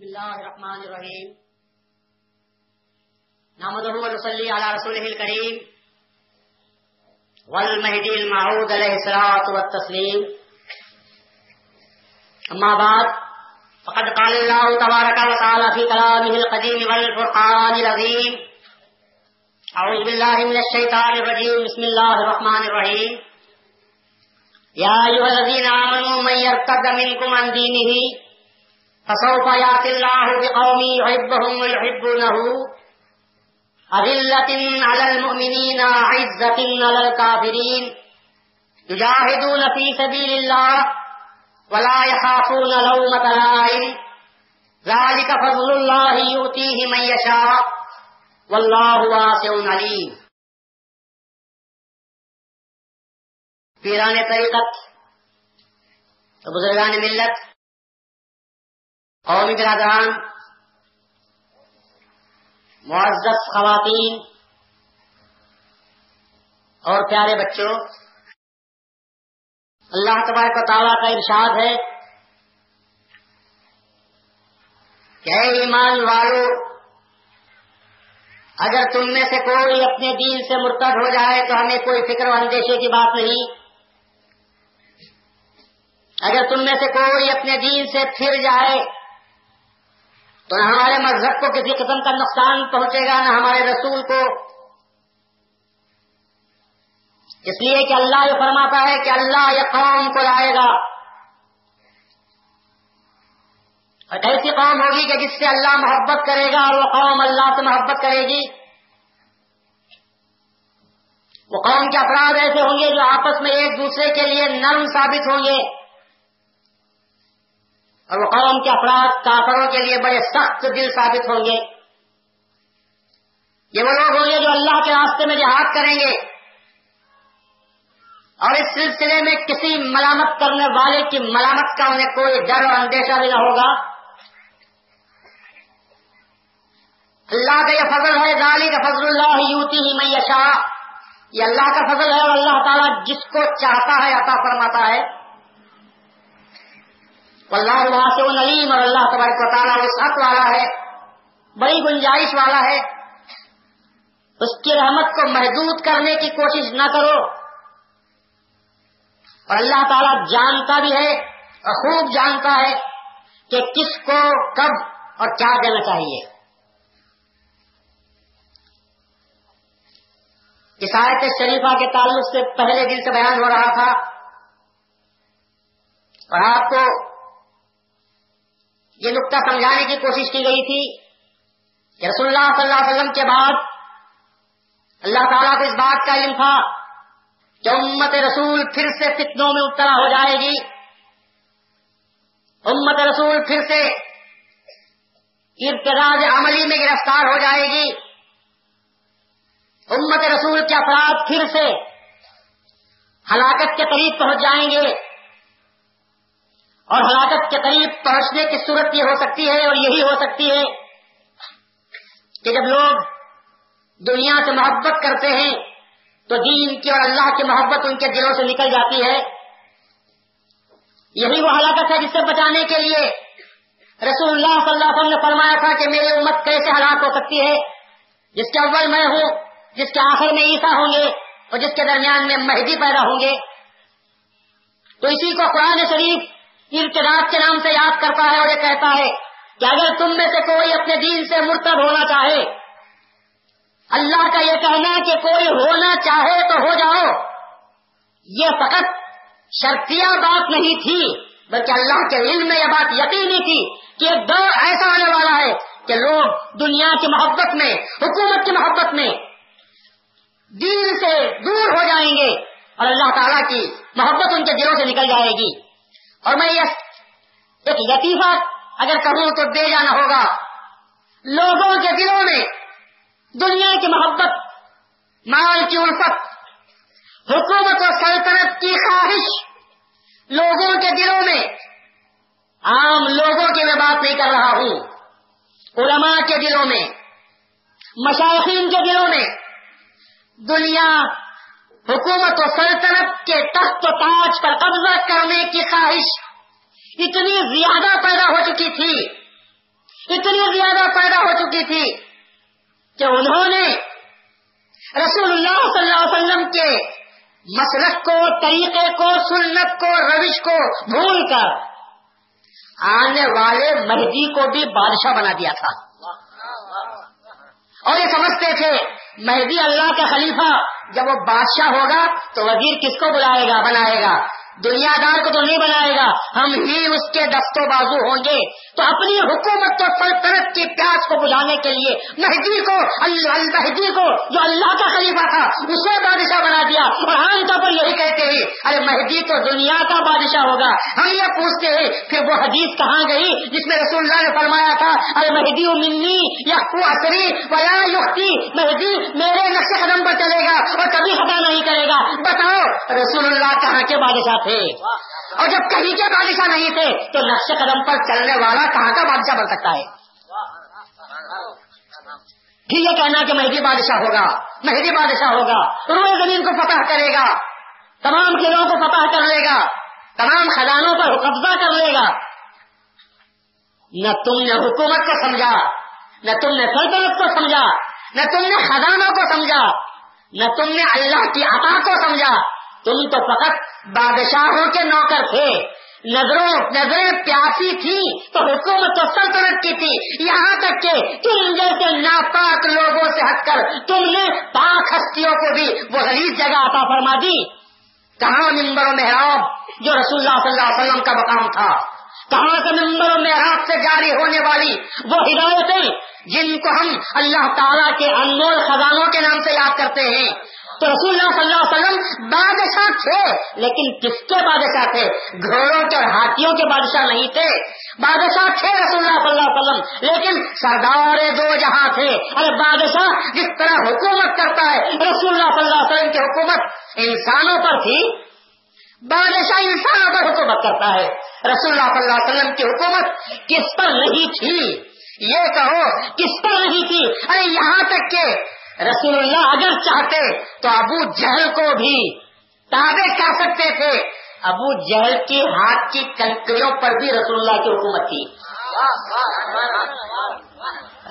بسم الله الرحمن الرحيم نحمده ونصلي على رسوله الكريم والمهدي المعود عليه الصلاة والتسليم أما بعد، فقد قال الله تبارك وتعالى في كلامه القديم والفرقان العظيم أعوذ بالله من الشيطان الرجيم بسم الله الرحمن الرحيم يا أيها الذين آمنوا، من يرتد منكم عن دينه فسوف يأتي الله بقوم يحبهم ويحبونه. أذلة على المؤمنين، عزة على الكافرين. يجاهدون في سبيل الله ولا يخافون لومة لائم. ذلك فضل الله يؤتيه من يشاء. والله واسع عليم. پیران طریقت بزرگان ملت قومی برادران معزز خواتین اور پیارے بچوں، اللہ تبارک و تعالیٰ کا ارشاد ہے کہ اے ایمان والو، اگر تم میں سے کوئی اپنے دین سے مرتد ہو جائے تو ہمیں کوئی فکر و اندیشے کی بات نہیں۔ اگر تم میں سے کوئی اپنے دین سے پھر جائے تو نہ ہمارے مذہب کو کسی قسم کا نقصان پہنچے گا، نہ ہمارے رسول کو۔ اس لیے کہ اللہ یہ فرماتا ہے کہ اللہ یہ قوم کو لائے گا۔ اور ایسی قوم ہوگی کہ جس سے اللہ محبت کرے گا اور وہ قوم اللہ سے محبت کرے گی۔ وہ قوم کے افراد ایسے ہوں گے جو آپس میں ایک دوسرے کے لیے نرم ثابت ہوں گے۔ اور وہ قوم کے افراد کافروں کے لیے بڑے سخت دل ثابت ہوں گے۔ یہ وہ لوگ ہوں گے جو اللہ کے راستے میں جہاد کریں گے۔ اور اس سلسلے میں کسی ملامت کرنے والے کی ملامت کا انہیں کوئی ڈر اور اندیشہ بھی نہ ہوگا۔ اللہ کا یہ فضل ہے ظالی کا فضل اللہ یوتی ہی میشا یہ اللہ کا فضل ہے اور اللہ تعالیٰ جس کو چاہتا ہے عطا فرماتا ہے۔ اللہ وہاں سے وہ نلیم اور اللہ تبارک و تعالیٰ سخت والا ہے، بڑی گنجائش والا ہے۔ اس کی رحمت کو محدود کرنے کی کوشش نہ کرو۔ اور اللہ تعالیٰ جانتا بھی ہے اور خوب جانتا ہے کہ کس کو کب اور کیا دینا چاہیے۔ آیت شریفہ کے تعلق سے پہلے دن سے بیان ہو رہا تھا۔ اور آپ کو یہ نقطہ سمجھانے کی کوشش کی گئی تھی کہ رسول اللہ صلی اللہ علیہ وسلم کے بعد اللہ تعالیٰ کو اس بات کا علم تھا کہ امت رسول پھر سے فتنوں میں ابتلا ہو جائے گی۔ امت رسول پھر سے ارتراج عملی میں گرفتار ہو جائے گی۔ امت رسول کے افراد پھر سے ہلاکت کے قریب پہنچ جائیں گے۔ اور ہلاکت کے قریب پہنچنے کی صورت یہ ہو سکتی ہے اور یہی ہو سکتی ہے کہ جب لوگ دنیا سے محبت کرتے ہیں، تو دین کی اور اللہ کی محبت ان کے دلوں سے نکل جاتی ہے۔ یہی وہ ہلاکت ہے جس سے بچانے کے لیے رسول اللہ صلی اللہ علیہ وسلم نے فرمایا تھا کہ میری امت کیسے ہلاک ہو سکتی ہے؟ جس کے اول میں ہوں، جس کے آخر میں عیسا ہوں گے اور جس کے درمیان میں مہدی پیدا ہوں گے۔ تو اسی کو قرآن شریف ارتداد کے نام سے یاد کرتا ہے اور یہ کہتا ہے کہ اگر تم میں سے کوئی اپنے دین سے مرتب ہونا چاہے، اللہ کا یہ کہنا کہ کوئی ہونا چاہے تو ہو جاؤ۔ یہ فقط شرطیہ بات نہیں تھی، بلکہ اللہ کے علم میں یہ بات یقینی تھی کہ ایک دور ایسا آنے والا ہے کہ لوگ دنیا کی محبت میں، حکومت کی محبت میں دین سے دور ہو جائیں گے اور اللہ تعالیٰ کی محبت ان کے دلوں سے نکل جائے گی۔ اور میں یہ ایک لطیفہ اگر کہوں تو دے جانا ہوگا۔ لوگوں کے دلوں میں دنیا کی محبت، مال کی الفت، حکومت و سلطنت کی خواہش لوگوں کے دلوں میں عام لوگوں کی میں بات نہیں کر رہا ہوں۔ علماء کے دلوں میں مشاہین کے دلوں میں دنیا حکومت و سلطنت کے تخت و تاج پر قبضہ کرنے کی خواہش اتنی زیادہ پیدا ہو چکی تھی، اتنی زیادہ پیدا ہو چکی تھی کہ انہوں نے رسول اللہ صلی اللہ علیہ وسلم کے مسلک کو، طریقے کو، سنت کو، روش کو بھول کر آنے والے مہدی کو بھی بادشاہ بنا دیا تھا۔ اور یہ سمجھتے تھے، مہدی اللہ کا خلیفہ جب وہ بادشاہ ہوگا تو وزیر کس کو بلائے گا؟ بنائے گا۔ دنیا دار کو تو نہیں بنائے گا۔ ہم ہی اس کے دستوں بازو ہوں گے۔ تو اپنی حکومت کو سلطنت کی پیاس کو بجھانے کے لیے مہدی کو، اللہ مہدی کو، جو اللہ کا خلیفہ تھا، اسے بادشاہ بنا دیا۔ اور عام طور پر یہی کہتے ہیں، ارے مہدی تو دنیا کا بادشاہ ہوگا۔ ہم یہ پوچھتے ہیں، پھر وہ حدیث کہاں گئی؟ جس میں رسول اللہ نے فرمایا تھا، ارے مہدی منی یا اثری ویا یختی مہدی میرے نقش قدم پر چلے گا اور کبھی خطا نہیں کرے گا۔ بتاؤ، رسول اللہ کہاں کے بادشاہ تھے؟ تھے۔ اور جب کہیں کے بادشاہ نہیں تھے، تو نقش قدم پر چلنے والا کہاں کا بادشاہ بن سکتا ہے؟ پھر یہ کہنا کہ مہدی بادشاہ ہوگا، مہدی بادشاہ ہوگا، روئے زمین کو فتح کرے گا، تمام قلعوں کو فتح کر لے گا، تمام خزانوں پر قبضہ کر لے گا۔ نہ تم نے حکومت کو سمجھا، نہ تم نے سلطنت کو سمجھا، نہ تم نے خزانوں کو سمجھا، نہ تم نے اللہ کی عطا کو سمجھا۔ تم تو فقط بادشاہوں کے نوکر تھے۔ نظروں نظریں پیاسی تھی تو حکومت تو سلطنت کی تھی۔ یہاں تک کہ تم جیسے ناپاک لوگوں سے ہٹ کر تم نے پاک ہستیوں کو بھی وہ غریب جگہ عطا فرما دی۔ کہاں ممبر و محراب جو رسول اللہ صلی اللہ علیہ وسلم کا مقام تھا؟ کہاں سے ممبر و محراب سے جاری ہونے والی وہ ہدایتیں جن کو ہم اللہ تعالیٰ کے انمول خزانوں کے نام سے یاد کرتے ہیں؟ تو رسول اللہ صلی اللہ علیہ وسلم بادشاہ تھے، لیکن کس کے بادشاہ تھے؟ گھوڑوں کے اور ہاتھیوں کے بادشاہ نہیں تھے۔ بادشاہ تھے رسول اللہ صلی اللہ علیہ وسلم، لیکن سردار دو جہاں تھے۔ ارے بادشاہ جس طرح حکومت کرتا ہے، رسول اللہ صلی اللہ علیہ وسلم کی حکومت انسانوں پر تھی۔ بادشاہ انسانوں پر حکومت کرتا ہے۔ رسول اللہ صلی اللہ علیہ وسلم کی حکومت کس پر نہیں تھی؟ یہ کہو، کس پر نہیں تھی؟ ارے یہاں تک کہ رسول اللہ اگر چاہتے تو ابو جہل کو بھی تابع کر سکتے تھے۔ ابو جہل کے ہاتھ کی کنکریوں پر بھی رسول اللہ کی حکومت تھی۔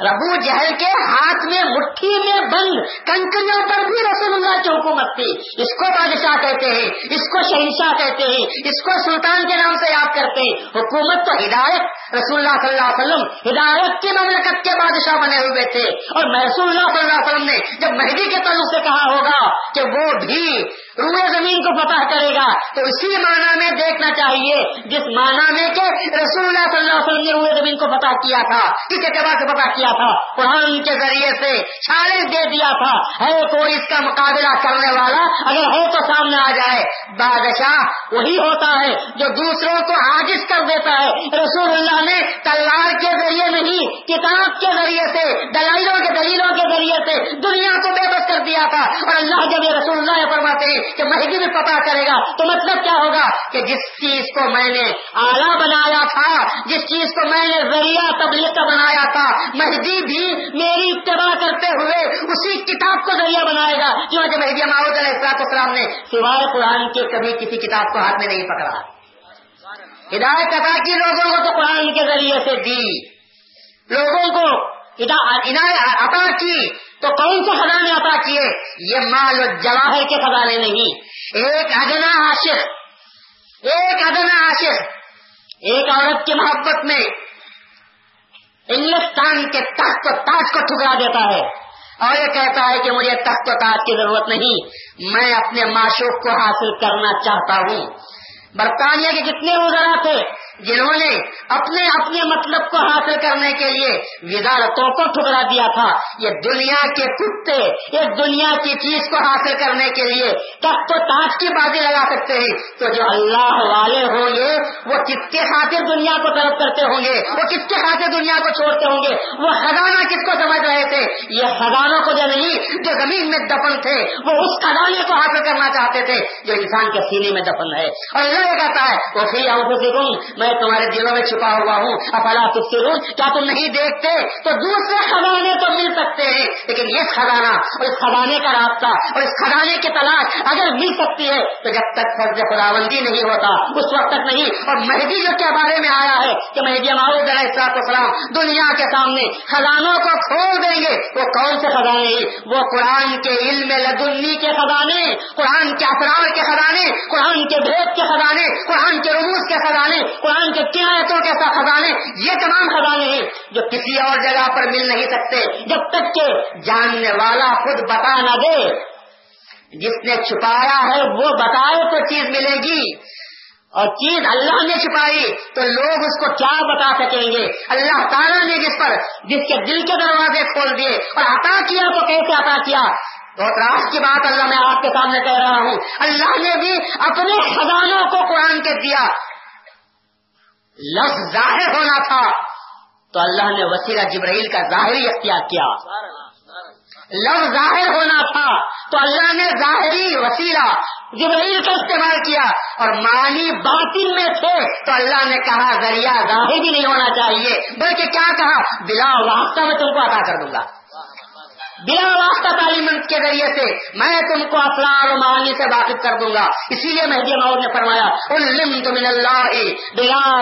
ربو جہل کے ہاتھ میں مٹھی میں بند، کنکریوں پر بھی رسول اللہ کی حکومت تھی۔ اس کو بادشاہ کہتے ہیں، اس کو شہنشاہ کہتے ہیں، اس کو سلطان کے نام سے یاد کرتے ہیں۔ حکومت تو ہدایت رسول اللہ صلی اللہ علیہ وسلم ہدایت کی مملکت کے بادشاہ بنے ہوئے تھے۔ اور رسول اللہ صلی اللہ علیہ وسلم نے جب مہدی کے تعلق سے کہا ہوگا کہ وہ بھی روئے زمین کو فتح کرے گا، تو اسی معنی میں دیکھنا چاہیے جس معنی میں کہ رسول اللہ صلی اللہ علیہ وسلم نے روئے زمین کو فتح کیا تھا کس اعتبار سے فتح کیا تھا؟ قرآن کے ذریعے سے چالیس دے دیا تھا۔ ہے کوئی اس کا مقابلہ کرنے والا اگر ہے تو سامنے آ جائے۔ بادشاہ وہی ہوتا ہے جو دوسروں کو عاجز کر دیتا ہے۔ رسول اللہ نے تلوار کے ذریعے نہیں، کتاب کے ذریعے سے، دلائلوں کے، دلیلوں کے ذریعے سے دنیا کو بے بس کر دیا تھا۔ اور اللہ جب یہ رسول اللہ فرماتے ہیں کہ مہدی بھی پتا کرے گا۔ تو مطلب کیا ہوگا کہ جس چیز کو میں نے آلہ بنایا تھا، جس چیز کو میں نے ذریعہ تبلیغ کا بنایا تھا، مہدی بھی میری اتباع کرتے ہوئے اسی کتاب کو ذریعہ بنائے گا۔ کیونکہ مہدی محمود علیہ السلاط السلام نے سوائے قرآن کے کبھی کسی کتاب کو ہاتھ میں نہیں پکڑا۔ ہدایت عطا کی لوگوں کو تو قرآن کے ذریعے سے دی۔ لوگوں کو عطا کی۔ تو کون سے خزانے عطا کیے؟ یہ مال جواہر کے خزانے نہیں۔ ایک ادنا عاشق، ایک ادنا عاشق، ایک عورت کی محبت میں انگلستان کے تخت و تاج کو ٹھکرا دیتا ہے اور یہ کہتا ہے کہ مجھے تخت و تاج کی ضرورت نہیں، میں اپنے معشوق کو حاصل کرنا چاہتا ہوں۔ برطانیہ کے کتنے وزرا تھے جنہوں نے اپنے اپنے مطلب کو حاصل کرنے کے لیے وزارتوں کو ٹھکرا دیا تھا، یہ دنیا کے کتے اس دنیا کی چیز کو حاصل کرنے کے لیے تخت و تاج کی بازی لگا سکتے ہیں۔ تو جو اللہ والے ہوں گے، وہ کس کے خاطر دنیا کو طرف کرتے ہوں گے؟ وہ کس کے خاطر دنیا کو چھوڑتے ہوں گے؟ وہ خزانہ کس کو سمجھ رہے تھے؟ یہ خزانوں کو جو نہیں، جو زمین میں دفن تھے، وہ اس خزانے کو حاصل کرنا چاہتے تھے جو انسان کے سینے میں دفن ہے اور یہ کہتا ہے وہ فی میں میں تمہارے دلوں میں چھپا ہوا ہوں۔ افلا تفسرون کیا تم نہیں دیکھتے؟ تو دوسرے خزانے تو مل سکتے ہیں۔ لیکن یہ خزانہ اور اس خزانے کا راستہ اور اس خزانے کی تلاش اگر مل سکتی ہے، تو جب تک فرض خداوندی نہیں ہوتا، اس وقت تک نہیں۔ اور مہدی جو کے بارے میں آیا ہے کہ مہدی معروف السلام دنیا کے سامنے خزانوں کو کھول دیں گے، وہ کون سے خزانے؟ وہ قرآن کے علم لدنی کے خزانے، قرآن کے افراد کے خزانے، قرآن کے بھید کے خزانے، قرآن کے رموز کے خزانے، قرآن کے قیادتوں کے خزانے، یہ تمام خزانے ہیں جو کسی اور جگہ پر مل نہیں سکتے، جب تک کہ جاننے والا خود بتا نہ دے۔ جس نے چھپایا ہے، وہ بتائے تو چیز ملے گی۔ اور چیز اللہ نے چھپائی، تو لوگ اس کو کیا بتا سکیں گے؟ اللہ تعالیٰ نے جس پر، جس کے دل کے دروازے کھول دیے اور عطا کیا، تو کیسے عطا کیا؟ تو راس کی بات اللہ میں آپ کے سامنے کہہ رہا ہوں۔ اللہ نے بھی اپنے خزانوں کو قرآن کے دیا۔ لفظ ظاہر ہونا تھا۔ تو اللہ نے وسیلہ جبرائیل کا ظاہری اختیار کیا۔ لفظ ظاہر ہونا تھا۔ تو اللہ نے ظاہری وسیلہ جبرائیل کا استعمال کیا۔ اور مانی باطن میں تھے۔ تو اللہ نے کہا، ذریعہ ظاہر بھی نہیں ہونا چاہیے۔ بلکہ کیا کہا؟ بلا واسطہ میں تم کو ادا کر دوں گا۔ بلا واسطہ تعلیم کے ذریعے سے میں تم کو افراد و معانی سے واقف کر دوں گا۔ اسی لیے مہدی ماؤ نے فرمایا من اللہ، بلا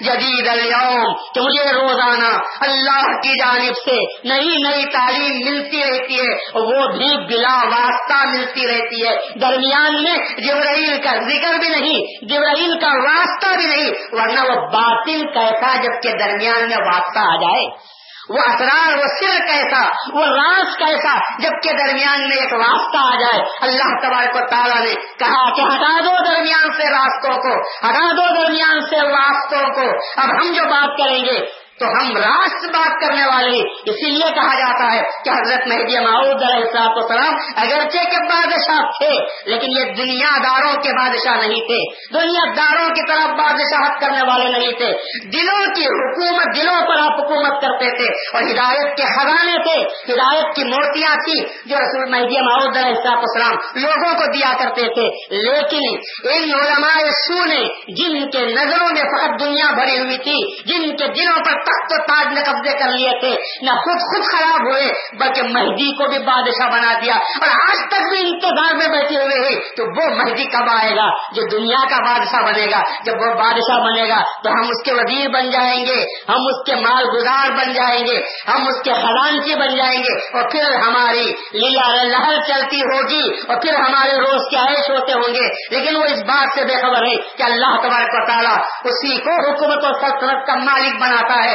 جدید اليوم. کہ مجھے روزانہ اللہ کی جانب سے نئی نئی تعلیم ملتی رہتی ہے وہ بھی بلا واسطہ ملتی رہتی ہے۔ درمیان میں جبرائیل کا ذکر بھی نہیں، جبرائیل کا واسطہ بھی نہیں، ورنہ وہ باطل کیسا جب کے درمیان میں واسطہ آ جائے۔ وہ اسرار وہ سر کیسا، وہ راز کیسا، جب کے درمیان میں ایک راستہ آ جائے۔ اللہ تبارک و تعالیٰ نے کہا کہ ہٹا دو درمیان سے راستوں کو، ہٹا دو درمیان سے راستوں کو۔ اب ہم جو بات کریں گے تو ہم راست بات کرنے والے اسی لیے کہا جاتا ہے کہ حضرت مہدی معود علیہ السلام اگرچہ کے بادشاہ تھے، لیکن یہ دنیا داروں کے بادشاہ نہیں تھے۔ دنیا داروں کی طرف بادشاہت کرنے والے نہیں تھے۔ دلوں کی حکومت، دلوں پر آپ حکومت کرتے تھے۔ اور ہدایت کے خزانے تھے۔ ہدایت کی مورتیاں تھی جو رسول مہدی معود علیہ السلام لوگوں کو دیا کرتے تھے۔ لیکن ان علماء سو نے جن کے نظروں میں فقط دنیا بھری ہوئی تھی، جن کے دلوں پر تخت تاج نے قبضے کر لیے تھے۔ نہ خود خود خراب ہوئے، بلکہ مہدی کو بھی بادشاہ بنا دیا۔ اور آج تک بھی انتظار میں بیٹھے ہوئے ہیں۔ تو وہ مہدی کب آئے گا؟ جو دنیا کا بادشاہ بنے گا۔ جب وہ بادشاہ بنے گا، تو ہم اس کے وزیر بن جائیں گے۔ ہم اس کے مال گزار بن جائیں گے۔ ہم اس کے خزانچی بن جائیں گے۔ اور پھر ہماری لیلا لہر چلتی ہوگی۔ اور پھر ہمارے روز کے عائش ہوتے ہوں گے۔ لیکن وہ اس بات سے بے خبر ہے کہ اللہ تبارک و تعالیٰ اسی کو حکومت اور سلطنت کا مالک بناتا ہے۔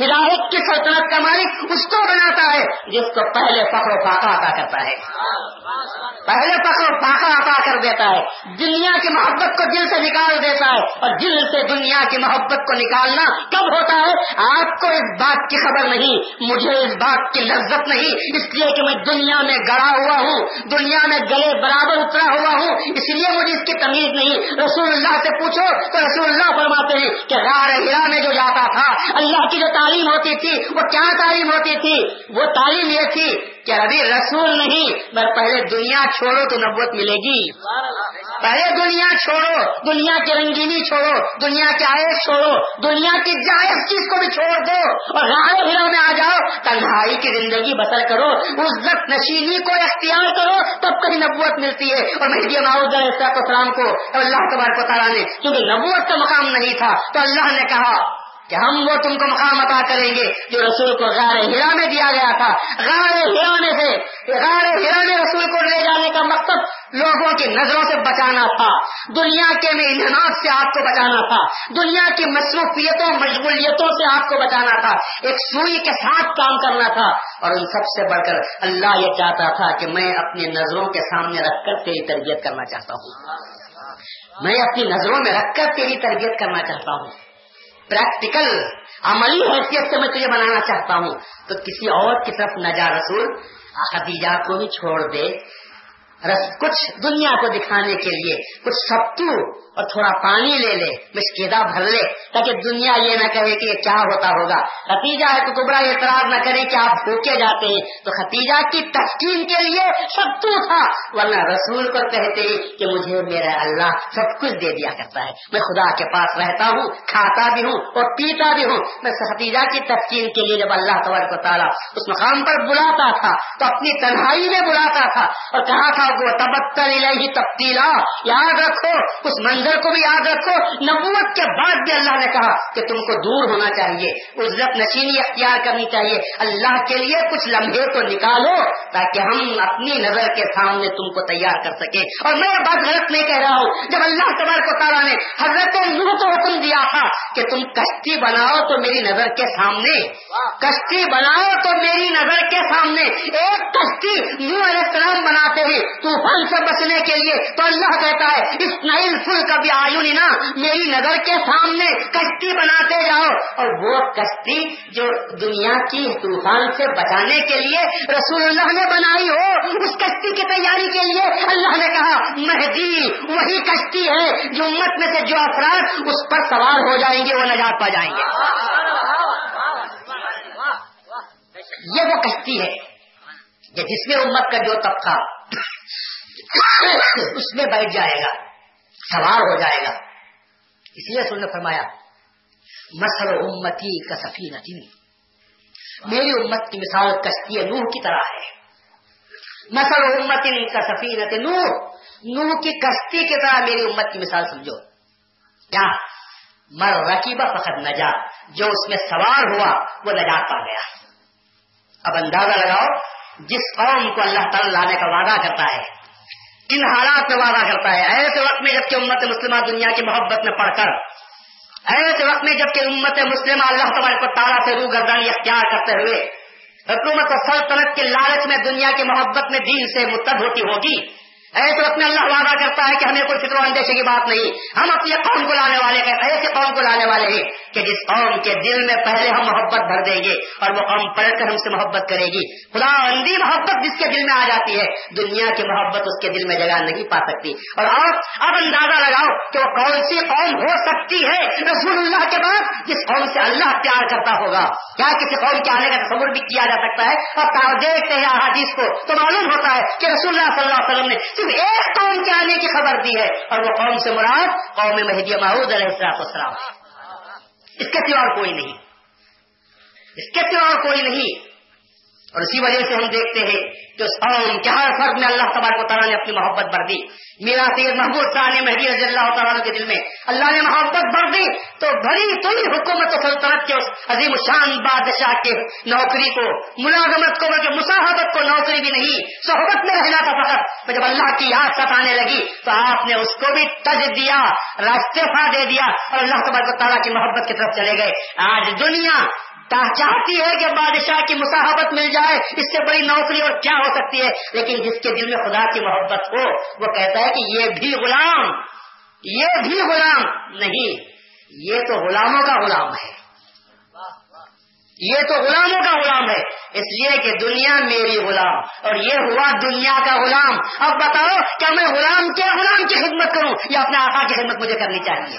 ہدایت کی سلطنت کا مالک اس کو بناتا ہے جس کو پہلے فخر و فاقہ عطا کرتا ہے۔ پہلے فخر و فاقہ عطا کر دیتا ہے۔ دنیا کی محبت کو دل سے نکال دیتا ہے اور دل سے دنیا کی محبت کو نکالنا کب ہوتا ہے؟ آپ کو اس بات کی خبر نہیں، مجھے اس بات کی لذت نہیں۔ اس لیے کہ میں دنیا میں گڑا ہوا ہوں، دنیا میں گلے برابر اترا ہوا ہوں۔ اس لیے مجھے اس کی تمیز نہیں۔ رسول اللہ سے پوچھو تو رسول اللہ فرماتے ہیں کہ غار ہرا میں جو جاتا تھا، اللہ کی جو تعلیم تعلیم ہوتی تھی، وہ کیا تعلیم ہوتی تھی؟ وہ تعلیم یہ تھی کہ ابھی رسول نہیں بس پہلے دنیا چھوڑو تو نبوت ملے گی۔ پہلے دنیا چھوڑو، دنیا کی رنگینی چھوڑو، دنیا کے آئس چھوڑو، دنیا کی جائز چیز کو بھی چھوڑ دو اور راہ ہرا میں آ جاؤ، تنہائی کی زندگی بسر کرو، عزت نشینی کو اختیار کرو، تب کبھی نبوت ملتی ہے۔ اور مہدی ماؤد السلام کو اللہ تبارک تعالیٰ نے، کیونکہ نبوت کا مقام نہیں تھا، تو اللہ نے کہا کہ ہم وہ تم کو مقام عطا کریں گے جو رسول کو غار ہرا میں دیا گیا تھا۔ غار ہرا میں سے غار ہرا میں رسول کو لے جانے کا مقصد لوگوں کی نظروں سے بچانا تھا۔ دنیا کے میں انحناف سے آپ کو بچانا تھا۔ دنیا کی مصروفیتوں، مشغولیتوں سے آپ کو بچانا تھا۔ ایک سوئی کے ساتھ کام کرنا تھا۔ اور ان سب سے بڑھ کر اللہ یہ چاہتا تھا کہ میں اپنی نظروں کے سامنے رکھ کر تیری تربیت کرنا چاہتا ہوں۔ میں اپنی نظروں میں رکھ کر تیری تربیت کرنا چاہتا ہوں۔ پریکٹیکل عملی حیثیت سے میں تجھے بنانا چاہتا ہوں۔ تو کسی اور کی طرف نہ جا رسول، خدیجہ کو بھی چھوڑ دے۔ کچھ دنیا کو دکھانے کے لیے، کچھ سبتو اور تھوڑا پانی لے لے مشکیدہ بھر لے، تاکہ دنیا یہ نہ کہے کہ یہ کیا ہوتا ہوگا۔ ختیجہ ہے تو کبرا اعتراض نہ کرے کہ آپ بھوکے جاتے ہیں۔ تو ختیجہ کی تسکین کے لیے ستو تھا، ورنہ رسول کو کہتے کہ مجھے میرا اللہ سب کچھ دے دیا کرتا ہے۔ میں خدا کے پاس رہتا ہوں، کھاتا بھی ہوں اور پیتا بھی ہوں۔ میں ختیجہ کی تسکین کے لیے جب اللہ تبارک و تعالیٰ اس مقام پر بلاتا تھا، تو اپنی تنہائی میں بلاتا تھا۔ اور کہا تھا، وہ تبتر تبدیلا یاد رکھو، اس منظر منظر کو بھی یاد رکھو نبوت کے بعد بھی اللہ نے کہا کہ تم کو دور ہونا چاہیے، عزت نشینی اختیار کرنی چاہیے، اللہ کے لیے کچھ لمحے تو نکالو تاکہ ہم اپنی نظر کے سامنے تم کو تیار کر سکے اور میں بات غلط نہیں کہہ رہا ہوں، جب اللہ تبارک و تعالیٰ نے حضرت نوح کو حکم دیا تھا کہ تم کشتی بناؤ تو میری نظر کے سامنے، کشتی بناؤ تو میری نظر کے سامنے، ایک کشتی نو علیہ السلام بناتے ہیں طوفان سے بچنے کے لیے تو اللہ کہتا ہے اس نئل فل کا بھی آیو نا، میری نظر کے سامنے کشتی بناتے جاؤ۔ اور وہ کشتی جو دنیا کی طوفان سے بچانے کے لیے رسول اللہ نے بنائی ہو، اس کشتی کی تیاری کے لیے اللہ نے کہا، مہدی، وہی کشتی ہے جو امت میں سے جو افراد اس پر سوار ہو جائیں گے، وہ نجات پا جائیں گے۔ یہ وہ کشتی ہے جس میں امت کا جو طبقہ اس میں بیٹھ جائے گا۔ سوار ہو جائے گا۔ اس لیے سن نے فرمایا مسل امتی کا سفی میری امت کی مثال کشتی نوح کی طرح ہے۔ مسل امتی کا سفی نوح۔ نوح کی کشتی کی طرح میری امت کی مثال سمجھو۔ کیا؟ مر رقیبہ فخر نجا۔ جو اس میں سوار ہوا، وہ نجات پا گیا۔ اب اندازہ لگاؤ، جس قوم کو اللہ تعالی لانے کا وعدہ کرتا ہے ان حالات میں وعدہ کرتا ہے۔ ایسے وقت میں جبکہ امت مسلمہ دنیا کی محبت میں پڑھ کر، ایسے وقت میں جبکہ امت مسلمہ اللہ تبارک کو تعالیٰ سے روح گردانی اختیار کرتے ہوئے حکومت و سلطنت کے لالچ میں دنیا کی محبت میں دین سے متب ہوتی ہوگی ایسے وقت میں اللہ وعدہ کرتا ہے کہ ہمیں کوئی فکر و اندیشے کی بات نہیں۔ ہم اپنی قوم کو لانے والے ہیں ایسے قوم کو لانے والے ہیں کہ جس قوم کے دل میں پہلے ہم محبت بھر دیں گے اور وہ قوم پڑھ کر ہم سے محبت کرے گی۔ خدا اندی محبت جس کے دل میں آ جاتی ہے، دنیا کی محبت اس کے دل میں جگہ نہیں پا سکتی۔ اور آپ اب اندازہ لگاؤ کہ وہ کون سی قوم ہو سکتی ہے رسول اللہ کے بعد جس قوم سے اللہ پیار کرتا ہوگا۔ کیا کسی قوم کے آنے کا تصور بھی کیا جا سکتا ہے؟ اور دیکھتے ہیں احادیث کو تو معلوم ہوتا ہے کہ رسول اللہ صلی اللہ علیہ وسلم نے صرف ایک قوم کے آنے کی خبر دی ہے اور وہ قوم سے مراد قوم مہدی محدود علیہ السلام اس کے سوا کوئی نہیں۔ اس کے سوا کوئی نہیں۔ اور اسی وجہ سے ہم دیکھتے ہیں کہ قوم کے ہر فرد میں اللہ تبارک و تعالیٰ نے اپنی محبت بھر دی۔ میرا سید محبوب صاحب مہدی رضی اللہ تعالیٰ کے دل میں اللہ نے محبت بھر دی تو بڑی تھی حکومت و سلطنت کے اس عظیم شان بادشاہ کے نوکری کو، ملازمت کو، بلکہ مساحبت کو نوکری بھی نہیں، صحبت میں رہنا تھا فقط۔ جب اللہ کی یاد ستانے لگی تو آپ نے اس کو بھی تج دیا راستفا دے دیا اور اللہ تبارک و تعالیٰ کی محبت کی طرف چلے گئے۔ آج دنیا چاہتی ہے کہ بادشاہ کی مساحبت مل جائے، اس سے بڑی نوکری اور کیا ہو سکتی ہے؟ لیکن جس کے دل میں خدا کی محبت ہو، وہ کہتا ہے کہ یہ بھی غلام، یہ بھی غلام نہیں، یہ تو غلاموں کا غلام ہے۔ یہ تو غلاموں کا غلام ہے۔ اس لیے کہ دنیا میری غلام، اور یہ ہوا دنیا کا غلام۔ اب بتاؤ، کیا میں غلام کے غلام کی خدمت کروں؟ یا اپنے آقا کی خدمت مجھے کرنی چاہیے؟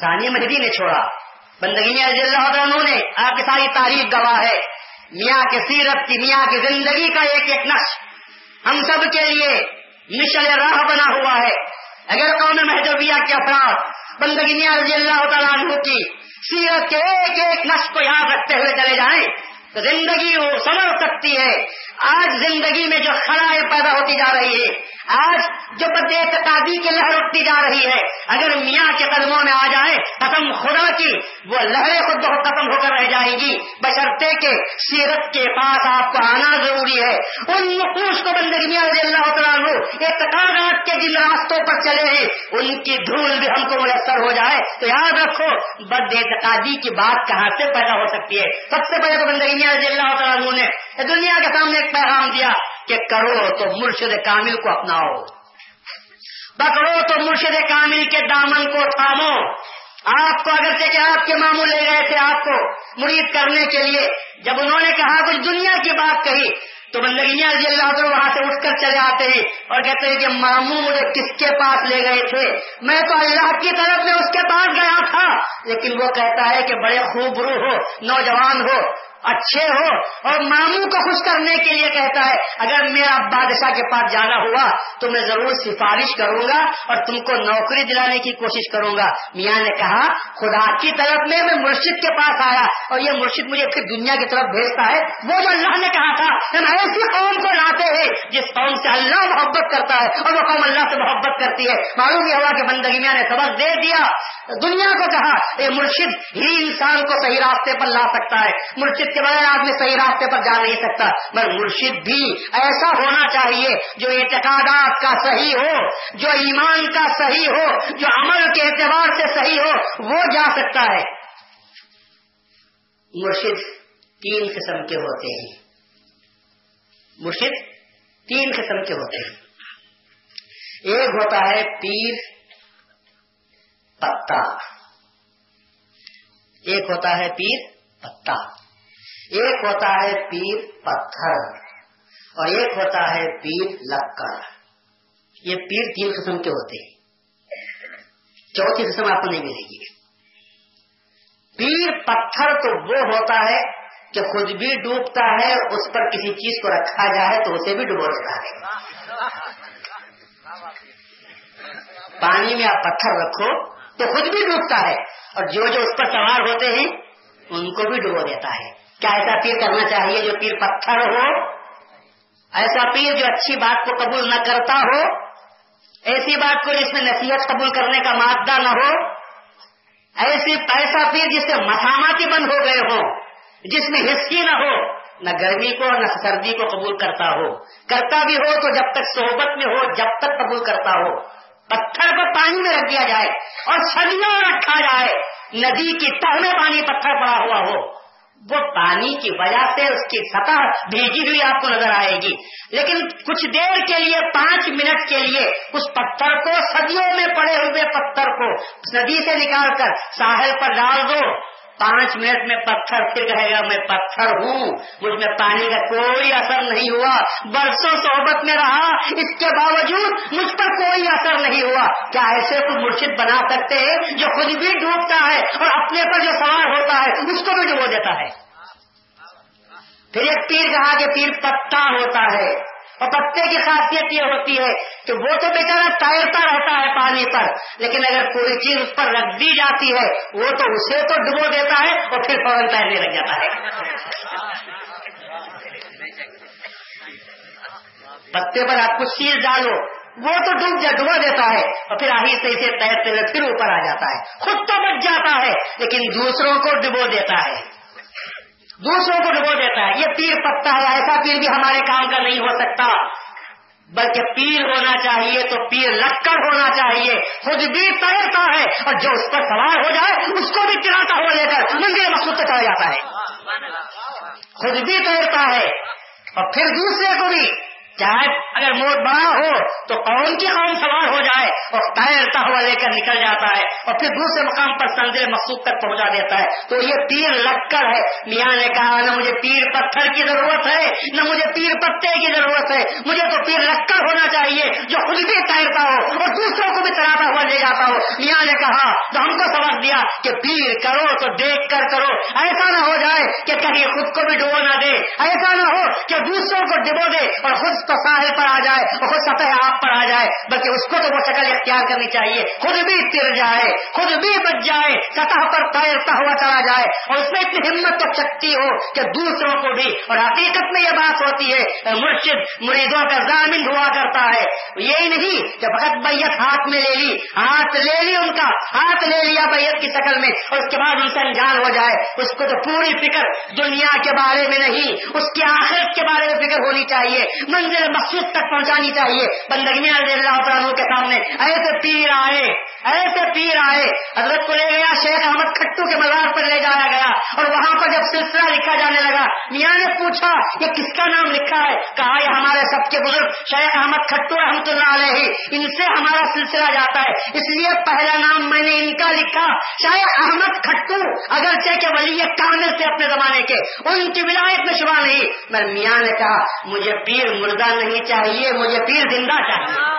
ثانیہ مہدی نے چھوڑا۔ بندگی میں رضی اللہ عنہ نے آپ کی ساری تاریخ گواہ ہے۔ میاں کے سیرت کی، میاں کی زندگی کا ایک ایک نقش ہم سب کے لیے مشل راہ بنا ہوا ہے۔ اگر قوم محجوبیہ کے افراد بندگی میاں رضی اللہ تعالیٰ عنہ کی سیرت کے ایک ایک نقش کو یاد رکھتے ہوئے چلے جائیں، تو زندگی وہ سمجھ سکتی ہے۔ آج زندگی میں جو خرائیں پیدا ہوتی جا رہی ہے آج جو بد اعتقادی کی لہر اٹھتی جا رہی ہے، اگر میاں کے قدموں میں آ جائے، قسم خدا کی، وہ لہریں خود بہت ختم ہو کر رہ جائیں گی۔ بشرطے کے سیرت کے پاس آپ کو آنا ضروری ہے۔ ان نقوش کو بندگی میاں رضی اللہ تعالیٰ اعتقادات کے جن راستوں پر چلے ہیں، ان کی دھول بھی ہم کو میسر ہو جائے۔ تو یاد رکھو، بد اعتقادی کی بات کہاں سے پیدا ہو سکتی ہے؟ سب سے پہلے تو بندگی میاں رضی اللہ تعالیٰ نے دنیا کے سامنے ایک پیغام دیا۔ کہ کرو تو مرشد کامل کو اپناؤ۔ پکڑو تو مرشد کامل کے دامن کو تھامو۔ آپ کو اگر سے کہ آپ کے ماموں لے گئے تھے آپ کو مرید کرنے کے لیے، جب انہوں نے کہا کچھ دنیا کی بات کہی، تو بندگی رضی اللہ عنہ وہاں سے اٹھ کر چلے آتے ہیں اور کہتے ہیں کہ ماموں مجھے کس کے پاس لے گئے تھے؟ میں تو اللہ کی طرف میں اس کے پاس گیا تھا، لیکن وہ کہتا ہے کہ بڑے خوب رو ہو، نوجوان ہو۔ اچھے ہو اور ماموں کو خوش کرنے کے لیے کہتا ہے، اگر میرا بادشاہ کے پاس جانا ہوا تو میں ضرور سفارش کروں گا اور تم کو نوکری دلانے کی کوشش کروں گا۔ میاں نے کہا، خدا کی طرف میں میں مرشد کے پاس آیا اور یہ مرشد مجھے پھر دنیا کی طرف بھیجتا ہے۔ وہ جو اللہ نے کہا تھا، ہم ایسی قوم کو لاتے ہیں جس قوم سے اللہ محبت کرتا ہے اور وہ قوم اللہ سے محبت کرتی ہے۔ معلوم یہ ہوا کہ بندگی میاں نے سبق دے دیا۔ دنیا کو کہا یہ مرشد، ہی انسان کو صحیح راستے پر لا سکتا ہے۔ مرشد کے بغیر آدمی صحیح راستے پر جا نہیں سکتا۔ مگر مرشد بھی ایسا ہونا چاہیے جو اعتقادات کا صحیح ہو، جو ایمان کا صحیح ہو، جو عمل کے اعتبار سے صحیح ہو، وہ جا سکتا ہے۔ مرشد تین قسم کے ہوتے ہیں۔ مرشد تین قسم کے ہوتے ہیں۔ ایک ہوتا ہے پیر پتا۔ ایک ہوتا ہے پیر پتا۔ ایک ہوتا ہے پیر پتھر اور ایک ہوتا ہے پیر لکڑ۔ یہ پیر تین قسم کے ہوتے ہیں۔ چوتھی قسم آپ کو نہیں ملے گی۔ پیر پتھر تو وہ ہوتا ہے کہ خود بھی ڈوبتا ہے، اس پر کسی چیز کو رکھا جائے تو اسے بھی ڈبو دیتا ہے۔ پانی میں آپ پتھر رکھو تو خود بھی ڈوبتا ہے اور جو جو اس پر سوار ہوتے ہیں، ان کو بھی ڈبو دیتا ہے۔ کیا ایسا پیر کرنا چاہیے جو پیر پتھر ہو؟ ایسا پیر جو اچھی بات کو قبول نہ کرتا ہو، ایسی بات کو جس میں نصیحت قبول کرنے کا مادہ نہ ہو، ایسی ایسا پیر جس سے مساماتی بند ہو گئے ہوں، جس میں ہسکی نہ ہو، نہ گرمی کو، نہ سردی کو قبول کرتا ہو۔ کرتا بھی ہو تو جب تک صحبت میں ہو، جب تک قبول کرتا ہو۔ پتھر کو پانی میں رکھ دیا جائے اور سدیوں رکھا جائے۔ ندی کی تہ میں پانی پتھر پڑا ہوا ہو۔ وہ پانی کی وجہ سے اس کی سطح بھیجی ہوئی آپ کو نظر آئے گی۔ لیکن کچھ دیر کے لیے، پانچ منٹ کے لیے اس پتھر کو، صدیوں میں پڑے ہوئے پتھر کو، ندی سے نکال کر ساحل پر ڈال دو۔ پانچ منٹ میں پتھر پھر کہے گا میں پتھر ہوں، مجھ میں پانی کا کوئی اثر نہیں ہوا۔ برسوں صحبت میں رہا، اس کے باوجود مجھ پر کوئی اثر نہیں ہوا۔ کیا ایسے کو مرشد بنا سکتے ہیں جو خود بھی ڈوبتا ہے اور اپنے پر جو سوار ہوتا ہے اس کو بھی ڈبو دیتا ہے؟ پھر ایک پیر کہا کہ پیر پتا ہوتا ہے۔ اور پتے کی خاصیت یہ ہوتی ہے کہ وہ تو بیچارہ تیرتا رہتا ہے پانی پر، لیکن اگر کوئی چیز اس پر رکھ دی جاتی ہے، وہ تو اسے تو ڈبو دیتا ہے اور پھر فوراً تیرنے لگ جاتا ہے۔ پتے پر آپ کچھ چیز ڈالو، وہ تو ڈوب جا، ڈبو دیتا ہے اور پھر آہستہ سے تیرتے ہوئے پھر اوپر آ جاتا ہے۔ خود تو بچ جاتا ہے، لیکن دوسروں کو ڈبو دیتا ہے۔ دوسروں کو ڈبو دیتا ہے۔ یہ پیر پتا ہے ایسا پیر بھی ہمارے کام کا نہیں ہو سکتا۔ بلکہ پیر ہونا چاہیے تو پیر لکڑ ہونا چاہیے۔ خود بھی تیرتا ہے اور جو اس پر سوار ہو جائے، اس کو بھی چلاتا ہوا لے کر منگے مقصود تک چلا جاتا ہے۔ خود بھی تیرتا ہے اور پھر دوسرے کو بھی۔ چاہے اگر موت بڑا ہو تو قوم کی قوم سوار ہو جائے اور تیرتا ہوا لے کر نکل جاتا ہے اور پھر دوسرے مقام پر سنجے مقصود تک پہنچا دیتا ہے۔ تو یہ پیر لکڑ ہے۔ میاں نے کہا، نہ مجھے پیر پتھر کی ضرورت ہے، نہ مجھے پیر پتے کی ضرورت ہے۔ مجھے تو پیر لکڑ ہونا چاہیے جو خود بھی تیرتا ہو اور دوسروں کو بھی تیراتا ہوا لے جاتا ہو۔ میاں نے کہا، تو ہم کو سبق دیا کہ پیر کرو تو دیکھ کر کرو۔ ایسا نہ ہو جائے کہ کہیں خود کو بھی ڈبو نہ دے۔ ایسا نہ ہو کہ دوسروں کو ڈبو دے اور خود تو ساحل پر آ جائے اور خود سطح آپ پر آ جائے، بلکہ اس کو تو وہ شکل اختیار کرنی چاہیے۔ خود بھی تر جائے، خود بھی بچ جائے، سطح پر تیرتا ہوا چلا جائے۔ اور اس میں اتنی ہمت اور شکتی ہو کہ دوسروں کو بھی۔ اور حقیقت میں یہ بات ہوتی ہے، مرشد مریدوں کا ضامن ہوا کرتا ہے۔ یہی نہیں کہ بہت بیت ہاتھ میں لے لی، ہاتھ لے لی ان کا، ہاتھ لے لیا بیت کی شکل میں، اور اس کے بعد ان سے انجان ہو جائے۔ اس کو تو پوری فکر دنیا کے بارے میں نہیں، اس کی آخرت کے بارے میں فکر ہونی چاہیے، منزل مقصود تک پہنچانی چاہیے۔ بندگی اللہ عنہ کے سامنے۔ ایسے پیر آئے، ایسے پیر آئے۔ حضرت کو لے گیا شیخ احمد کھٹو کے مزار پر لے جایا گیا اور وہاں پر جب سلسلہ لکھا جانے لگا، میاں نے پوچھا، یہ کس کا نام لکھا ہے؟ کہا، یہ ہمارے سب کے بزرگ شیخ احمد کھٹو رحمت اللہ علیہ، ان سے ہمارا سلسلہ جاتا ہے۔ اس لیے پہلا نام میں نے ان کا لکھا۔ شیخ احمد کھٹو، اگرچہ کے ولی کامل سے اپنے زمانے کے، ان کی ولایت میں شبہ نہیں۔ میں میاں نے کہا، مجھے پیر مردہ نہیں چاہیے، مجھے پیر زندہ چاہیے۔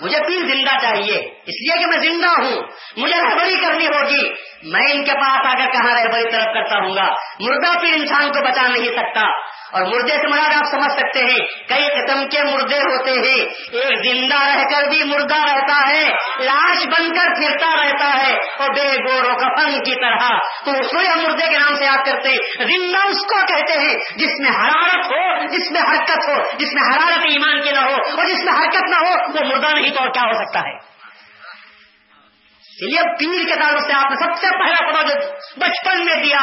مجھے پیر زندہ چاہیے، اس لیے کہ میں زندہ ہوں۔ مجھے رہبری کرنی ہوگی۔ میں ان کے پاس آ کر کہاں رہبری طرف کرتا ہوں گا؟ مردہ پیر انسان کو بچا نہیں سکتا۔ اور مردے سے مراد آپ سمجھ سکتے ہیں، کئی قسم کے مردے ہوتے ہیں۔ ایک زندہ رہ کر بھی مردہ رہتا ہے، لاش بن کر پھرتا رہتا ہے، اور بے گور و کفن کی طرح۔ تو اس کو مردے کے نام سے یاد کرتے ہیں۔ زندہ اس کو کہتے ہیں جس میں حرارت ہو، جس میں حرکت ہو، جس میں حرارت ایمان کی نہ ہو، اور جس میں حرکت نہ ہو، وہ مردہ نہیں تو اور کیا ہو سکتا ہے؟ اس لیے پیر کے تعلق سے آپ نے سب سے پہلا پتا جو بچپن میں دیا،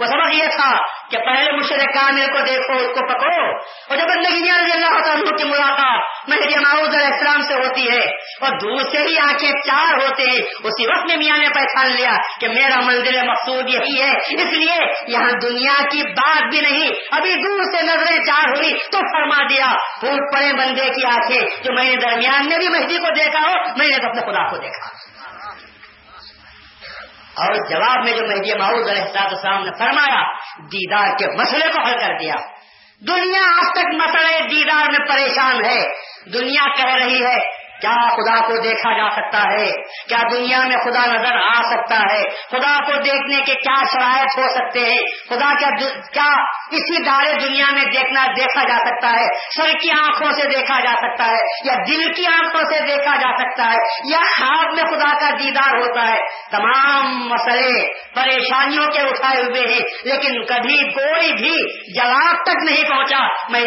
وہ سبق یہ تھا کہ پہلے مشرق کامل کو دیکھو، اس کو پکڑو۔ اور جب رضی اللہ عنہ کی ملاقات مہدی معاوض علیہ السلام سے ہوتی ہے، اور دور سے ہی آنکھیں چار ہوتے ہیں، اسی وقت میں میاں نے پہچان لیا کہ میرا منزل مقصود یہی ہے۔ اس لیے یہاں دنیا کی بات بھی نہیں، ابھی دور سے نظریں چار ہوئی تو فرما دیا پھول پڑے بندے کی آنکھیں، جو میں نے درمیان میں بھی مہدی کو دیکھا ہو، میں نے اپنے خدا کو دیکھا۔ اور جواب میں جو مہدی معاوض علیہ السلام نے فرمایا، دیدار کے مسئلے کو حل کر دیا۔ دنیا آج تک مسئلے دیدار میں پریشان ہے۔ دنیا کہہ رہی ہے، کیا خدا کو دیکھا جا سکتا ہے؟ کیا دنیا میں خدا نظر آ سکتا ہے؟ خدا کو دیکھنے کے کیا شرائط ہو سکتے ہیں؟ خدا کیا اسی دارے دنیا میں دیکھنا دیکھا جا سکتا ہے، سر کی آنکھوں سے دیکھا جا سکتا ہے، یا دل کی آنکھوں سے دیکھا جا سکتا ہے، یا خواب میں خدا کا دیدار ہوتا ہے۔ تمام مسئلے پریشانیوں کے اٹھائے ہوئے ہیں، لیکن کبھی کوئی بھی جواب تک نہیں پہنچا۔ میں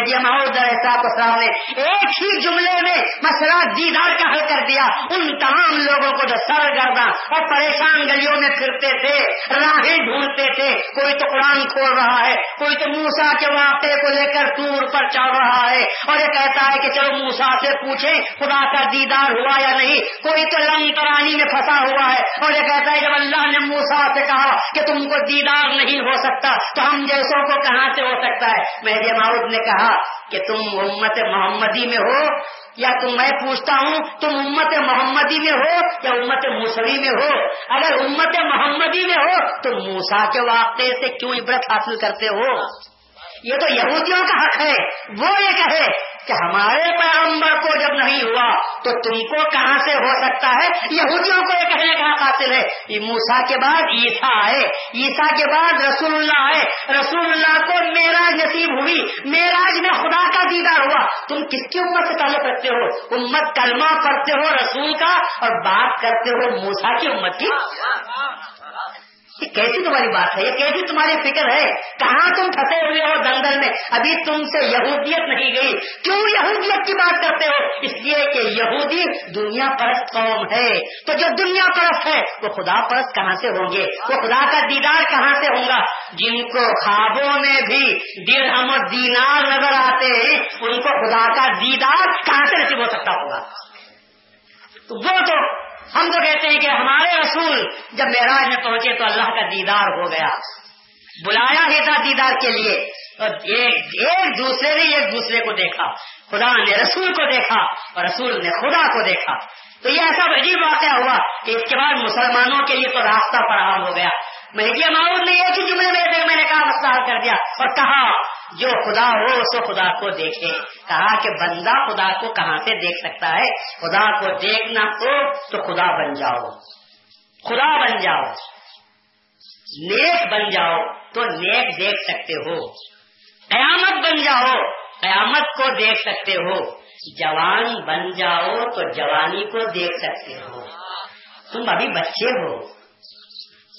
صاحب نے ایک ہی جملے میں مسئلہ دیدار کا حل کر دیا۔ ان تمام لوگوں کو جو سر گردا اور پریشان گلیوں میں پھرتے تھے، راہیں ڈھونڈتے تھے، کوئی تو قرآن کھول رہا ہے، کوئی تو موسا کے واقعے کو لے کر ٹور پر چل رہا ہے اور یہ کہتا ہے کہ چلو موسا سے پوچھیں خدا کا دیدار ہوا یا نہیں؟ کوئی تو لنگ ترانی میں پھنسا ہوا ہے اور یہ کہتا ہے جب اللہ نے موسا سے کہا کہ تم کو دیدار نہیں ہو سکتا تو ہم جیسوں کو کہاں سے ہو سکتا ہے؟ مہدی ماؤد نے کہا کہ تم امت محمدی میں ہو یا تم میں پوچھتا ہوں تم امت محمدی میں ہو یا امت موسوی میں ہو؟ اگر امت محمدی میں ہو تو موسا کے واقعے سے کیوں عبرت حاصل کرتے ہو؟ یہ تو یہودیوں کا حق ہے۔ وہ یہ کہے کہ ہمارے پیغمبر کو جب نہیں ہوا تو تم کو کہاں سے ہو سکتا ہے؟ یہودیوں کو یہ کہنے کا حاصل ہے۔ موسا کے بعد عیسا آئے۔ عیسا کے بعد رسول اللہ آئے۔ رسول اللہ کو میرا نصیب ہوئی۔ میراج میں خدا کا دیدار ہوا۔ تم کس کی امت سے تعلق رکھتے ہو؟ امت کلمہ پڑھتے ہو رسول کا اور بات کرتے ہو موسا کی امت کی؟ یہ کیسی تمہاری بات ہے؟ یہ کیسی تمہاری فکر ہے؟ کہاں تم پھنسے ہوئے ہو دنگل میں؟ ابھی تم سے یہودیت نہیں گئی۔ کیوں یہودیت کی بات کرتے ہو؟ اس لیے کہ یہودی دنیا پرست قوم ہے۔ تو جو دنیا پرست ہے، وہ خدا پرست کہاں سے ہوں گے؟ وہ خدا کا دیدار کہاں سے ہوگا جن کو خوابوں میں بھی دل ہم دینار نظر آتے ہیں، ان کو خدا کا دیدار کہاں سے نصیب ہو سکتا ہوگا؟ تو وہ تو ہم تو کہتے ہیں کہ ہمارے رسول جب معراج میں پہنچے تو اللہ کا دیدار ہو گیا۔ بلایا ہی تھا دیدار کے لیے۔ ایک دوسرے نے ایک دوسرے کو دیکھا۔ خدا نے رسول کو دیکھا اور رسول نے خدا کو دیکھا۔ تو یہ ایسا عجیب واقعہ ہوا کہ اس کے بعد مسلمانوں کے لیے تو راستہ فراہم ہو گیا۔ مہدی معاون نے ایک ہی جملے میں میں نے کہا مسئلہ حل کر دیا اور کہا جو خدا ہو سو خدا کو دیکھے کہا کہ بندہ خدا کو کہاں سے دیکھ سکتا ہے؟ خدا کو دیکھنا ہو تو خدا بن جاؤ۔ خدا بن جاؤ۔ نیک بن جاؤ تو نیک دیکھ سکتے ہو۔ قیامت بن جاؤ، قیامت کو دیکھ سکتے ہو۔ جوان بن جاؤ تو جوانی کو دیکھ سکتے ہو۔ تم ابھی بچے ہو۔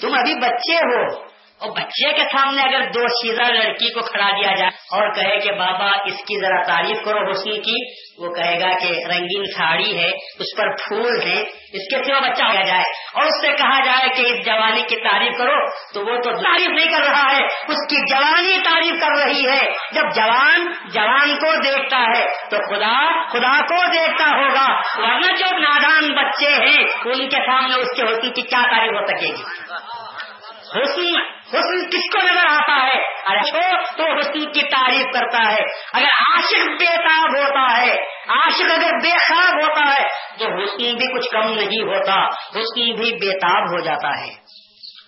تم ابھی بچے ہو۔ اور بچے کے سامنے اگر دو شیزہ لڑکی کو کھڑا دیا جائے اور کہے کہ بابا اس کی ذرا تعریف کرو حسن کی، وہ کہے گا کہ رنگین ساڑی ہے، اس پر پھول ہے اس کے سوا بچہ ہو جائے۔ اور اس سے کہا جائے کہ اس جوانی کی تعریف کرو تو وہ تو تعریف نہیں کر رہا ہے، اس کی جوانی تعریف کر رہی ہے۔ جب جوان جوان کو دیکھتا ہے تو خدا خدا کو دیکھتا ہوگا۔ ورنہ جو نادان بچے ہیں، ان کے سامنے اس کے حسن کی کیا تعریف ہو سکے گی؟ حسن حسن کس کو نظر آتا ہے؟ ارے تو حسن کی تعریف کرتا ہے۔ اگر عاشق بےتاب ہوتا ہے، عاشق اگر بے خواب ہوتا ہے، تو حسن بھی کچھ کم نہیں ہوتا۔ حسن بھی بےتاب ہو جاتا ہے۔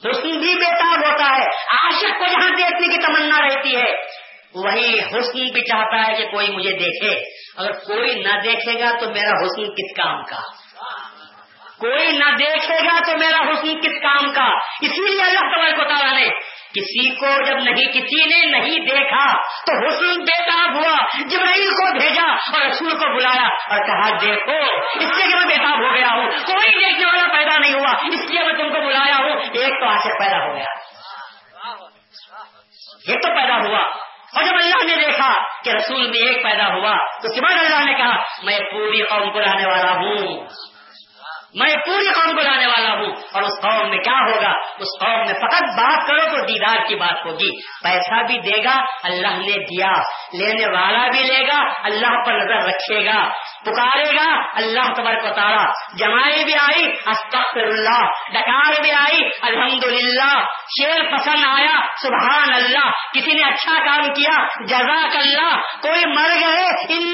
حسن بھی بےتاب ہوتا ہے۔ عاشق کو جہاں دیکھنے کی تمنا رہتی ہے۔ وہی حسن بھی چاہتا ہے کہ کوئی مجھے دیکھے۔ اگر کوئی نہ دیکھے گا تو میرا حسن کس کام کا؟ کوئی نہ دیکھے گا تو میرا حسن کس کام کا؟ اسی لیے اللہ تبارک کو تعالیٰ نے کسی کو جب نہیں، کسی نے نہیں دیکھا تو حسن بےتاب ہوا، جبرائیل کو بھیجا اور رسول کو بلایا اور کہا، دیکھو، اس لیے کہ میں بےتاب ہو گیا ہوں، کوئی دیکھنے والا پیدا نہیں ہوا، اس لیے میں تم کو بلایا ہوں، ایک تو آشر پیدا ہو گیا۔ ایک تو پیدا ہوا۔ اور جب اللہ نے دیکھا کہ رسول میں ایک پیدا ہوا، تو بعد اللہ نے کہا، میں پوری قوم کو لانے والا ہوں۔ میں پوری قوم کو لانے والا ہوں۔ اور اس قوم میں کیا ہوگا؟ اس قوم میں فقط بات کرو تو دیدار کی بات ہوگی۔ پیسہ بھی دے گا، اللہ نے دیا۔ لینے والا بھی لے گا، اللہ پر نظر رکھے گا۔ پکارے گا، اللہ تبر کو تارا جمائی بھی آئی استغفر اللہ ڈکار بھی آئی الحمد للہ شیر پسند آیا سبحان اللہ کسی نے اچھا کام کیا جزاک اللہ کوئی مر گئے ان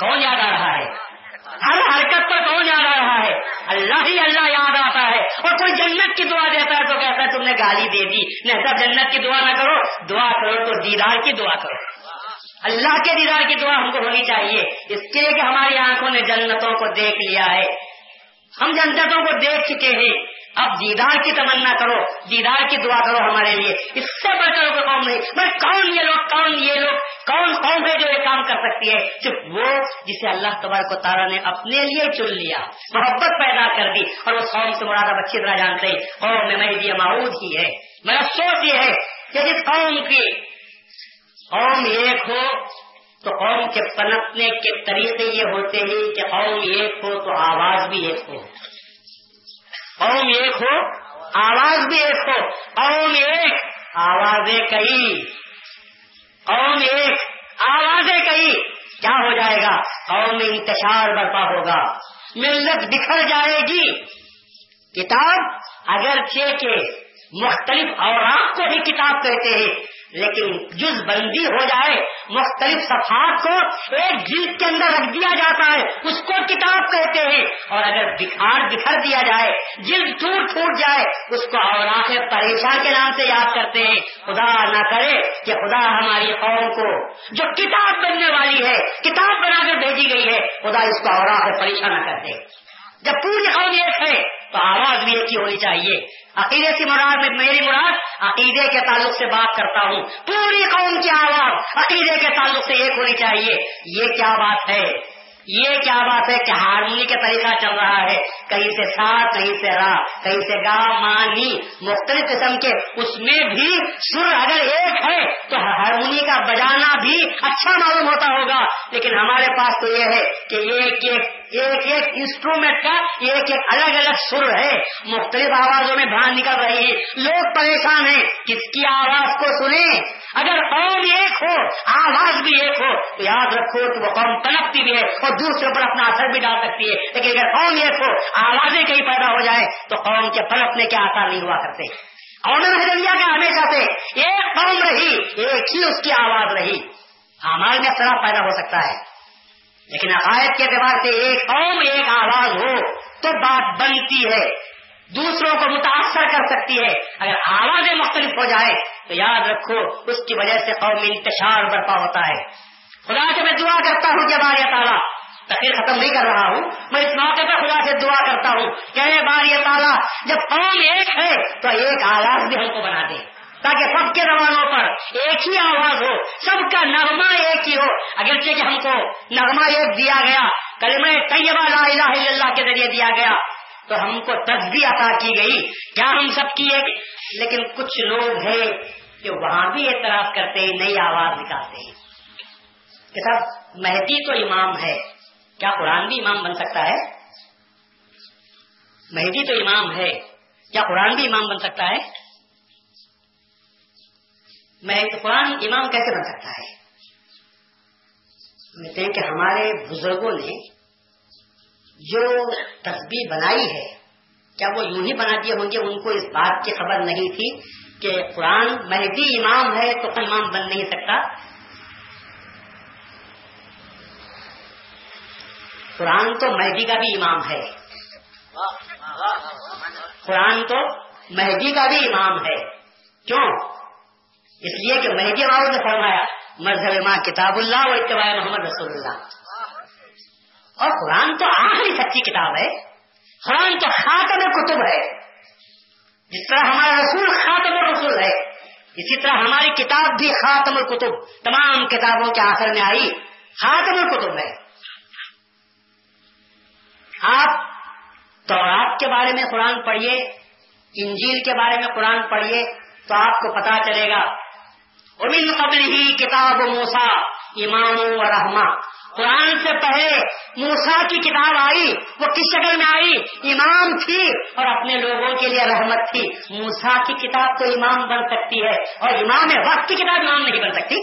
کون یاد آ رہا ہے؟ ہر حرکت پر کون یاد آ رہا ہے؟ اللہ ہی اللہ یاد آتا ہے۔ اور کوئی جنت کی دعا دیتا ہے تو کہتا ہے تم نے گالی دے دی۔ نہیں جنت کی دعا نہ کرو، دعا کرو تو دیدار کی دعا کرو۔ اللہ کے دیدار کی دعا ہم کو ہونی چاہیے۔ اس کے لیے کہ ہماری آنکھوں نے جنتوں کو دیکھ لیا ہے۔ ہم جنتوں کو دیکھ چکے ہیں۔ اب دیدار کی تمنا کرو، دیدار کی دعا کرو ہمارے لیے۔ اس سے بڑھ کر کوئی قوم نہیں۔ بھائی کون یہ لوگ، کون یہ لوگ، کون قوم ہے جو یہ کام کر سکتی ہے؟ صرف وہ جسے اللہ تبارک کو تارا نے اپنے لیے چن لیا، محبت پیدا کر دی۔ اور وہ قوم سے مراد اچھی طرح جانتے ہیں۔ قوم میں مہدی معود ہی ہے۔ میرا سوچ یہ ہے کہ جس قوم کی قوم ایک ہو، تو قوم کے پنپنے کے طریقے یہ ہوتے ہیں کہ قوم ایک ہو تو آواز بھی ایک ہو۔ قوم ایک ہو، آواز بھی ایک ہو قوم ایک، آوازیں کئی قوم ایک، آوازیں کئی، کیا ہو جائے گا؟ قوم میں انتشار برپا ہوگا، ملت بکھر جائے گی۔ کتاب اگر کے مختلف اوراق کو بھی کتاب کہتے ہیں لیکن جز بندی ہو جائے، مختلف صفحات کو ایک جلد کے اندر رکھ دیا جاتا ہے، اس کو کتاب کہتے ہیں۔ اور اگر بکھار بکھر دیا جائے، جلد ٹوٹ ٹوٹ جائے، اس کو اور آخر پریشان کے نام سے یاد کرتے ہیں۔ خدا نہ کرے کہ خدا ہماری قوم کو، جو کتاب بننے والی ہے، کتاب بنا کر بھیجی گئی ہے، خدا اس کو اور آخر پریشان نہ کر دے۔ جب پوری قوم ایک ہے تو آواز بھی ایک ہی ہونی چاہیے۔ عقیدے کی مراد میں میری مراد عقیدے کے تعلق سے بات کرتا ہوں۔ پوری قوم کی آواز عقیدے کے تعلق سے ایک ہونی چاہیے۔ یہ کیا بات ہے؟ یہ کیا بات ہے؟ کہ ہارمونی کا طریقہ چل رہا ہے؟ کہیں سے سا کہیں سے را کہیں سے گا مانی مختلف قسم کے اس میں بھی سر اگر ایک ہے تو ہارمونی کا بجانا بھی اچھا معلوم ہوتا ہوگا۔ لیکن ہمارے پاس تو یہ ہے کہ ایک ایک ایک ایک انسٹرومنٹ کا ایک ایک الگ الگ سر ہے۔ مختلف آوازوں میں باہر نکل رہی ہے لوگ پریشان ہیں۔ کس کی آواز کو سنیں؟ اگر قوم ایک ہو، آواز بھی ایک ہو، تو یاد رکھو کہ وہ قوم پلکتی بھی ہے اور دوسرے پر اپنا اثر بھی ڈال سکتی ہے۔ لیکن اگر قوم ایک ہو، آوازیں کہیں پیدا ہو جائے تو قوم کے پلٹنے کے آسار نہیں ہوا کرتے۔ قوم محدودیہ کا ہمیشہ سے۔ ایک قوم رہی، ایک ہی اس کی آواز رہی۔ ہاں، ہمارے میں اختلاف پیدا ہو سکتا ہے۔ لیکن عقائد کے اعتبار سے ایک قوم، ایک آواز ہو، تو بات بنتی ہے۔ دوسروں کو متاثر کر سکتی ہے۔ اگر آوازیں مختلف ہو جائے تو یاد رکھو، اس کی وجہ سے قوم انتشار برپا ہوتا ہے۔ خدا سے میں دعا کرتا ہوں کہ بار تعالیٰ تقریر ختم نہیں کر رہا ہوں، میں اس موقع پر خدا سے دعا کرتا ہوں کہ بار تعالیٰ، جب قوم ایک ہے، تو ایک آواز بھی ہم کو بنا دے۔ تاکہ سب کے زبانوں پر ایک ہی آواز ہو، سب کا نغمہ ایک ہی ہو۔ اگرچہ کہ ہم کو نغمہ ایک دیا گیا، کلمہ طیبہ لا الہ الا اللہ کے ذریعے دیا گیا، تو ہم کو تصویر عطا کی گئی۔ کیا ہم سب کی ایک؟ لیکن کچھ لوگ ہیں کہ وہاں بھی اعتراض کرتے ہیں، نئی آواز نکالتے ہیں۔ کہ سب مہدی تو امام ہے۔ کیا قرآن بھی امام بن سکتا ہے؟ مہدی تو امام ہے۔ کیا قرآن بھی امام بن سکتا ہے؟ قرآن امام کیسے بن سکتا ہے۔ کہتے ہیں کہ ہمارے بزرگوں نے جو تصویر بنائی ہے، کیا وہ یوں ہی بنا دیے ہوں گے ان کو اس بات کی خبر نہیں تھی کہ قرآن مہدی امام ہے تو امام بن نہیں سکتا؟ قرآن تو مہدی کا بھی امام ہے۔ قرآن تو مہدی کا بھی امام ہے۔ کیوں؟ اس لیے کہ مہدی آواز نے فرمایا، مذہب ماں کتاب اللہ و اتباع محمد رسول اللہ۔ اور قرآن تو آخری سچی کتاب ہے۔ قرآن تو خاتم کتب ہے۔ جس طرح ہمارا رسول خاتم رسول ہے، اسی طرح ہماری کتاب بھی خاتم الکتب، تمام کتابوں کے آخر میں آئی، خاتم الکتب ہے۔ آپ تورات کے بارے میں قرآن پڑھیے، انجیل کے بارے میں قرآن پڑھیے، تو آپ کو پتا چلے گا امین قبل ہی کتاب موسا امام و رحما قرآن سے پہلے موسا کی کتاب آئی، وہ کس شکل میں آئی؟ امام تھی اور اپنے لوگوں کے لیے رحمت تھی۔ موسا کی کتاب تو امام بن سکتی ہے اور امام وقت کی کتاب امام نہیں بن سکتی۔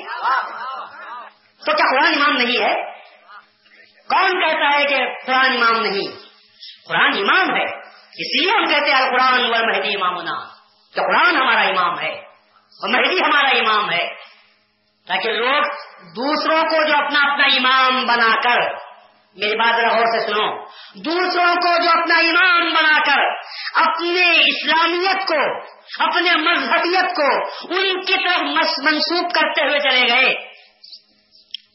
تو کیا قرآن امام نہیں ہے؟ کون کہتا ہے کہ قرآن امام نہیں؟ قرآن امام ہے، اس لیے ہم کہتے ہیں قرآن مہدی امام تو قرآن ہمارا امام ہے؟ اور مہدی ہمارا امام ہے۔ تاکہ لوگ دوسروں کو جو اپنا اپنا امام بنا کر، میری بات ذرا غور سے سنو۔ دوسروں کو جو اپنا امام بنا کر، اپنے اسلامیت کو، اپنے مذہبیت کو ان کی طرف منسوخ کرتے ہوئے چلے گئے۔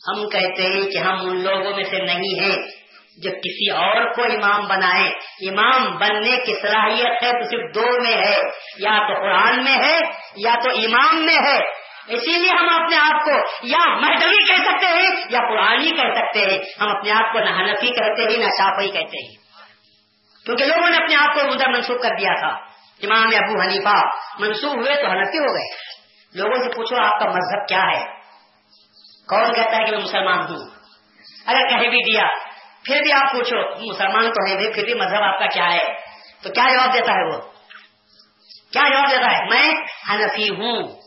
ہم کہتے ہیں کہ ہم ان لوگوں میں سے نہیں ہیں۔ جو کسی اور کو امام بنائے، امام بننے کی صلاحیت ہے تو صرف دو میں ہے، یا تو قرآن میں ہے، یا تو امام میں ہے۔ اسی لیے ہم اپنے آپ کو یا مہدوی کہہ سکتے ہیں، یا قرآنی کہہ سکتے ہیں۔ ہم اپنے آپ کو نہ حنفی کہتے ہیں، نہ شافی کہتے ہیں۔ کیونکہ لوگوں نے اپنے آپ کو ادھر منسوخ کر دیا تھا۔ امام ابو حنیفہ منسوخ ہوئے تو حنفی ہو گئے۔ لوگوں سے پوچھو آپ کا مذہب کیا ہے؟ کون کہتا ہے کہ میں مسلمان ہوں؟ اگر کہہ بھی دیا پھر بھی آپ پوچھو مسلمان تو ہے پھر بھی مذہب آپ کا کیا ہے؟ تو کیا جواب دیتا ہے وہ؟ کیا جواب دیتا ہے؟ میں حنفی ہوں۔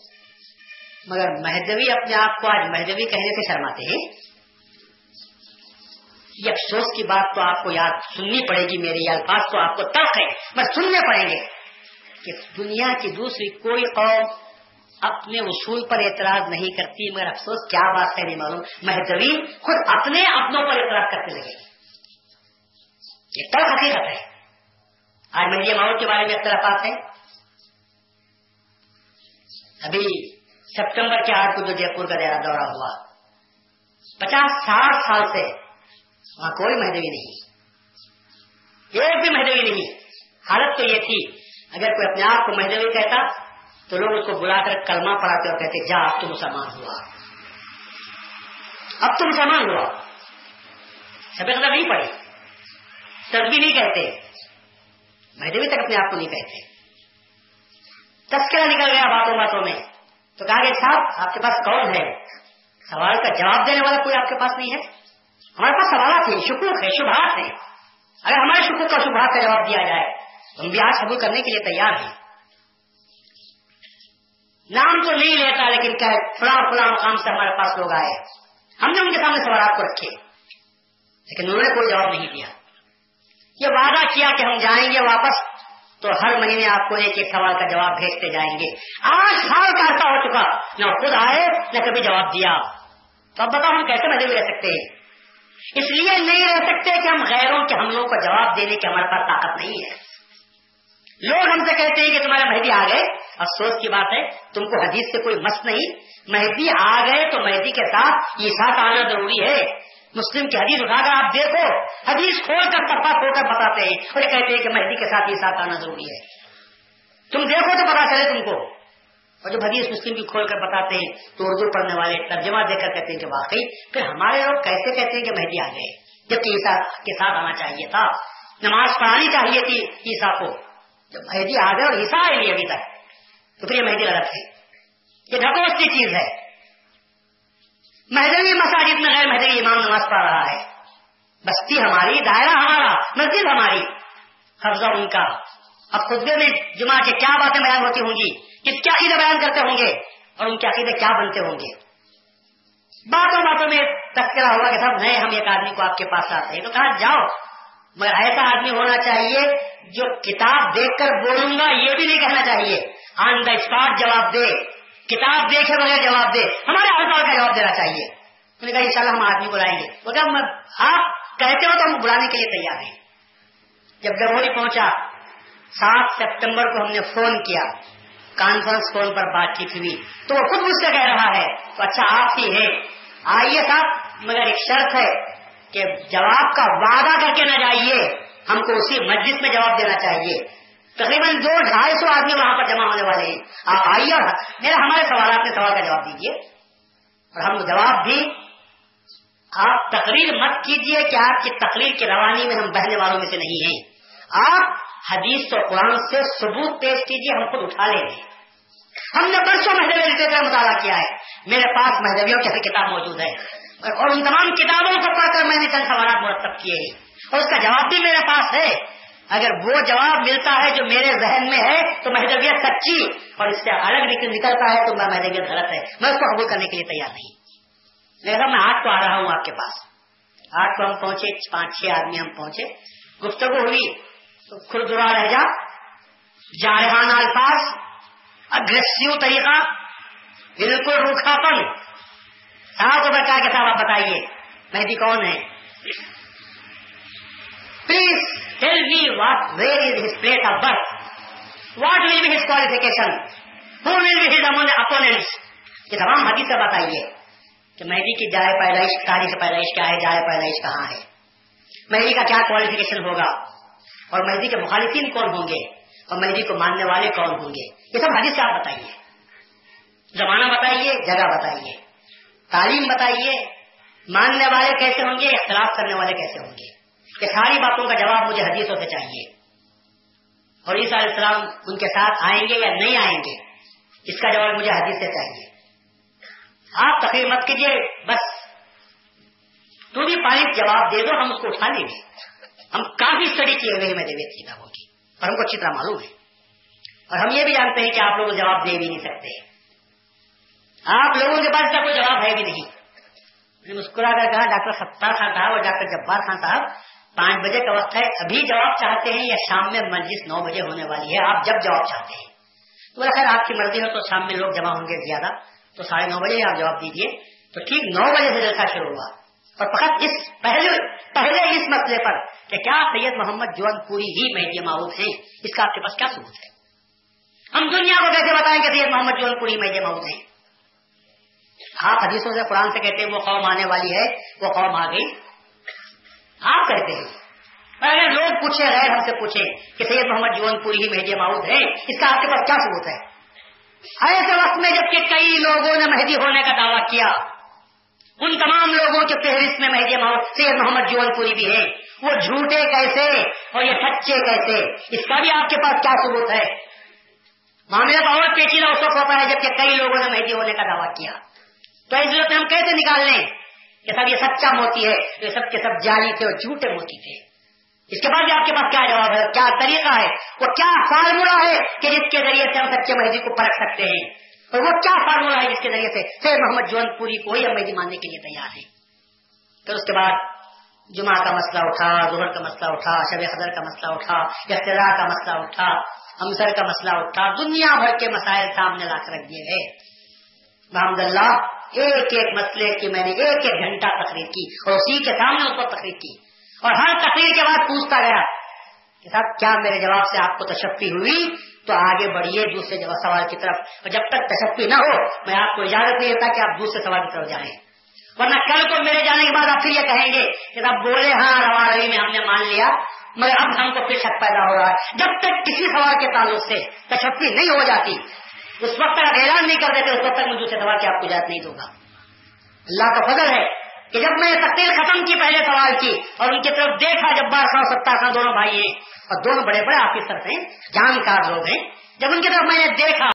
مگر مہدوی اپنے آپ کو آج مہدوی کہنے سے شرماتے ہیں۔ یہ افسوس کی بات تو آپ کو یاد سننی پڑے گی میری الفاظ تو آپ کو ترک ہے بس سننے پڑیں گے کہ دنیا کی دوسری کوئی قوم اپنے اصول پر اعتراض نہیں کرتی، مگر افسوس، کیا بات ہے، نہیں معلوم۔ مہدوی خود اپنے اپنوں پر اعتراض کرتے لگے۔ یہ کل حقیقت ہے۔ آج مہدی ماحول کے بارے میں اختلافات ہیں۔ ابھی سپٹمبر کے آٹھ کو جو جے پور کا دورہ ہوا، پچاس ساٹھ سال سے وہاں کوئی مہدوی نہیں۔ ایک بھی مہدوی نہیں۔ حالت تو یہ تھی، اگر کوئی اپنے آپ کو مہدوی کہتا تو لوگ اس کو بلا کر کلمہ پڑھاتے اور کہتے، جا، اب تو مسلمان ہوا۔ اب تو مسلمان ہوا۔ سب نہیں پڑھی۔ سب بھی نہیں کہتے۔ مہدوی تک اپنے آپ کو نہیں کہتے۔ تذکرہ نکل گیا باتوں باتوں میں۔ تو کہا کہ صاحب، آپ کے پاس کون ہے؟ سوال کا جواب دینے والا کوئی آپ کے پاس نہیں ہے؟ ہمارے پاس سوالات ہیں شکوک ہے، شبہات ہیں۔ اگر ہمارے شکوک کا شبہات کا جواب دیا جائے، تو ہم بھی آج قبول کرنے کے لیے تیار ہیں۔ نام تو نہیں لیتا، لیکن کہ فلاں فلاں مقام سے ہمارے پاس لوگ آئے۔ ہم نے ان کے سامنے سوالات کو رکھے، لیکن انہوں نے کوئی جواب نہیں دیا۔ یہ وعدہ کیا کہ ہم جائیں گے واپس؟ تو ہر مہینے آپ کو ایک ایک سوال کا جواب بھیجتے جائیں گے۔ آج سال کا ایسا ہو چکا، نہ خود آئے، نہ کبھی جواب دیا۔ تو اب بتاؤ ہم کیسے مزے میں رہ سکتے ہیں؟ اس لیے نہیں رہ سکتے کہ ہم غیروں کے حملوں کو جواب دینے کی ہمارے پاس طاقت نہیں ہے۔ لوگ ہم سے کہتے ہیں کہ تمہارے مہدی آ گئے۔ افسوس کی بات ہے، تم کو حدیث سے کوئی مس نہیں۔ مہدی آ گئے تو مہدی کے ساتھ عیسا کا آنا ضروری ہے۔ مسلم کی حدیث اٹھا کر آپ دیکھو، حدیث کھول کر پپا کھول کر بتاتے ہیں اور یہ کہتے ہیں کہ مہدی کے ساتھ عیسا کا آنا ضروری ہے۔ تم دیکھو تو پتا چلے تم کو۔ اور جب حدیث مسلم کی کھول کر بتاتے ہیں تو اردو پڑھنے والے ترجمہ دیکھ کر کہتے ہیں کہ واقعی پھر ہمارے لوگ کیسے کہتے ہیں کہ مہدی آ گئے؟ جبکہ عیسا کے ساتھ آنا چاہیے تھا، نماز پڑھانی چاہیے تھی عیسا کو۔ جب مہدی آ گئے اور عیسا آئے نہیں ابھی تک، تو پھر یہ مہدی غلط ہے۔ یہ ڈھکوستی چیز ہے۔ مہدوی مساجد میں غیر مہدوی امام نماز پڑھ رہا ہے۔ بستی ہماری، دائرہ ہمارا، مسجد ہماری۔ حفظہ ان کا۔ اب خطبے میں جمعہ کے کیا باتیں بیان ہوتی ہوں گی؟ کس کیا عقیدے بیان کرتے ہوں گے؟ اور ان کے عقیدے کیا بنتے ہوں گے؟ باتوں باتوں میں تذکرہ ہوا کہ صاحب نئے، ہم ایک آدمی کو آپ کے پاس آتے ہیں۔ تو کہا، جاؤ۔ مگر ایسا آدمی ہونا چاہیے جو کتاب دیکھ کر بولوں گا، یہ بھی نہیں کہنا چاہیے۔ آن دا اسپاٹ جواب دے۔ کتاب دیکھے بغیر جواب دے، ہمارے سوال کا جواب دینا چاہیے۔ نے کہا ان شاء اللہ ہم آدمی بلائیں گے۔ وہ آپ کہتے ہو تو ہم بلانے کے لیے تیار ہیں۔ جب گروہی پہنچا، سات سپٹمبر کو ہم نے فون کیا۔ کانفرنس کال پر بات چیت ہوئی۔ تو وہ خود مجھ سے کہہ رہا ہے، تو اچھا آپ ہی ہے آئیے صاحب، مگر ایک شرط ہے کہ جواب کا وعدہ کر کے نہ جائیے۔ ہم کو اسی مسجد میں جواب دینا چاہیے۔ تقریباً دو ڈھائی سو آدمی وہاں پر جمع ہونے والے ہیں۔ آپ آئیے اور میرا ہمارے سوالات کے سوال کا جواب دیجیے اور ہم جواب بھی آپ تقریر مت کیجیے کہ آپ کی تقریر کی روانی میں ہم بہنے والوں میں سے نہیں ہیں۔ آپ حدیث اور قرآن سے ثبوت پیش کیجیے ہم خود اٹھا لیں گے۔ ہم نے برسوں مہدوی لٹریچر کا مطالعہ کیا ہے۔ میرے پاس مہدویوں کی کتاب موجود ہے۔ اور ان تمام کتابوں کو پڑھ کر میں نے چند سوالات مرتب کیے ہیں۔ اور اس کا جواب بھی میرے پاس ہے۔ اگر وہ جواب ملتا ہے جو میرے ذہن میں ہے، تو مہدویت سچی اور اس سے الگ نکلتا ہے، تو میں مہدویت غلط ہے۔ میں اس کو قبول کرنے کے لیے تیار نہیں۔ میں میں آج تو آ رہا ہوں آپ کے پاس۔ آج کو ہم پہنچے، پانچ، چھ آدمی ہم پہنچے۔ گفتگو ہوئی۔ تو خردرا رہ جا۔ جارحانہ الفاظ اگریسو طریقہ۔ بالکل روکھا پن صاحب کو بتا کے صاحب آپ بتائیے، مہدی کون ہے please tell me what where is his place of birth what will be his qualification who will be his امون opponents یہ تمام حدیث سے بتائیے کہ مہدی کی جائے پیدائش تاریخ پیدائش کیا ہے؟ جائے پیدائش کہاں ہے؟ مہدی کا کیا کوالیفیکیشن ہوگا؟ اور مہدی کے مخالفین کون ہوں گے؟ اور مہدی کو ماننے والے کون ہوں گے؟ یہ سب حدیث سے آپ بتائیے۔ زمانہ بتائیے، جگہ بتائیے۔ تعلیم بتائیے، ماننے والے کیسے ہوں گے؟ اختلاف کرنے والے کیسے ہوں گے؟ یہ ساری باتوں کا جواب مجھے حدیثوں سے چاہیے۔ اور عیسیٰ علیہ السلام ان کے ساتھ آئیں گے یا نہیں آئیں گے، اس کا جواب مجھے حدیث سے چاہیے۔ آپ تقریر مت کیجیے بس۔ تو بھی پانی جواب دے دو، ہم اس کو اٹھا لیں گے۔ ہم کافی اسٹڈی کیے ہوئے میں دیویت کتابوں کی، اور ہم کو اچھی طرح معلوم ہے۔ اور ہم یہ بھی جانتے ہیں کہ آپ لوگ جواب دے بھی نہیں سکتے۔ آپ لوگوں کے پاس کوئی جواب ہے بھی نہیں۔ مسکرا کر کہا، ڈاکٹر ستار خان صاحب اور ڈاکٹر جبار خان صاحب پانچ بجے کا وقت ہے، ابھی جواب چاہتے ہیں یا شام میں مسجد نو بجے ہونے والی ہے؟ آپ جب جواب چاہتے ہیں۔ تو بولا خیر، آپ کی مرضی ہو تو شام میں لوگ جمع ہوں گے زیادہ۔ تو ساڑھے نو بجے آپ جواب دیجیے تو ٹھیک نو بجے سے جلسہ شروع ہوا۔ اور فقط اس پہلے پہلے اس مسئلے پر کہ کیا سید محمد جون پوری ہی مہدی معروف ہیں؟ اس کا آپ کے پاس کیا ثبوت ہے؟ ہم دنیا کو کیسے بتائیں کہ سید محمد جون پوری مہدی معروف ہیں؟ آپ حدیثوں سے قرآن سے کہتے ہیں وہ قوم آنے والی ہے، وہ قوم آ گئی۔ آپ کہتے ہیں۔ اگر لوگ پوچھے، غیر ہم سے پوچھے کہ سید محمد جون پوری ہی مہدی معروف ہے اس کا آپ کے پاس کیا ثبوت ہے؟ ایسے وقت میں جبکہ کئی لوگوں نے مہدی ہونے کا دعویٰ کیا، ان تمام لوگوں کے فہرست میں مہدی سید محمد جون پوری بھی ہے وہ جھوٹے کیسے اور یہ سچے کیسے؟ اس کا بھی آپ کے پاس کیا ثبوت ہے؟ معاملہ بہت پیچیدہ اس وقت ہوتا ہے جبکہ کئی لوگوں نے مہدی ہونے کا دعویٰ کیا۔ تو اس ضرورت ہم کیسے نکال لیں کہ سب یہ سچا موتی ہے یہ سب کے سب جاری تھے اور جھوٹے موتی تھے۔ اس کے بعد آپ کے پاس کیا جواب ہے؟ کیا طریقہ ہے؟ وہ کیا فارمولا ہے کہ جس کے ذریعے سے ہم سچے مہدی کو پرکھ سکتے ہیں؟ اور وہ کیا فارمولا ہے جس کے ذریعے سے سید محمد جون پوری کو ہی مہدی ماننے کے لیے تیار ہے پھر اس کے بعد جمعہ کا مسئلہ اٹھا، ظہر کا مسئلہ اٹھا، شب حضر کا مسئلہ اٹھا اختراع کا مسئلہ اٹھا ہمسر کا مسئلہ اٹھا، دنیا بھر کے مسائل سامنے لا کر رکھ دیے گئے۔ محمد اللہ ایک ایک مسئلے کی میں نے ایک ایک گھنٹہ تقریر کی اور اسی کے سامنے اس پر تقریر کی۔ اور ہر تقریر کے بعد پوچھتا گیا کہ صاحب، کیا میرے جواب سے آپ کو تشفی ہوئی؟ تو آگے بڑھیے دوسرے سوال کی طرف۔ اور جب تک تشفی نہ ہو، میں آپ کو اجازت نہیں دیتا کہ آپ دوسرے سوال کی طرف جائیں۔ ورنہ کل کو میرے جانے کے بعد آپ پھر یہ کہیں گے کہ آپ بولے ہاں روا روی میں ہم نے مان لیا، مگر اب ہم کو پھر شک پیدا ہو رہا ہے۔ جب تک کسی سوال کے تعلق سے تشفی نہیں ہو جاتی اس وقت تک اعلان نہیں کر دیتے اس وقت تک میں دوسرے سوال کی آپ کو اجازت نہیں دوں گا اللہ کا فضل ہے کہ جب میں تقریر ختم کی، پہلے سوال کی اور ان کی طرف دیکھا جب بار خان ستار خان دونوں بھائی ہیں اور دونوں بڑے بڑے آفیسر ہیں جانکار لوگ ہیں۔ جب ان کی طرف میں نے دیکھا،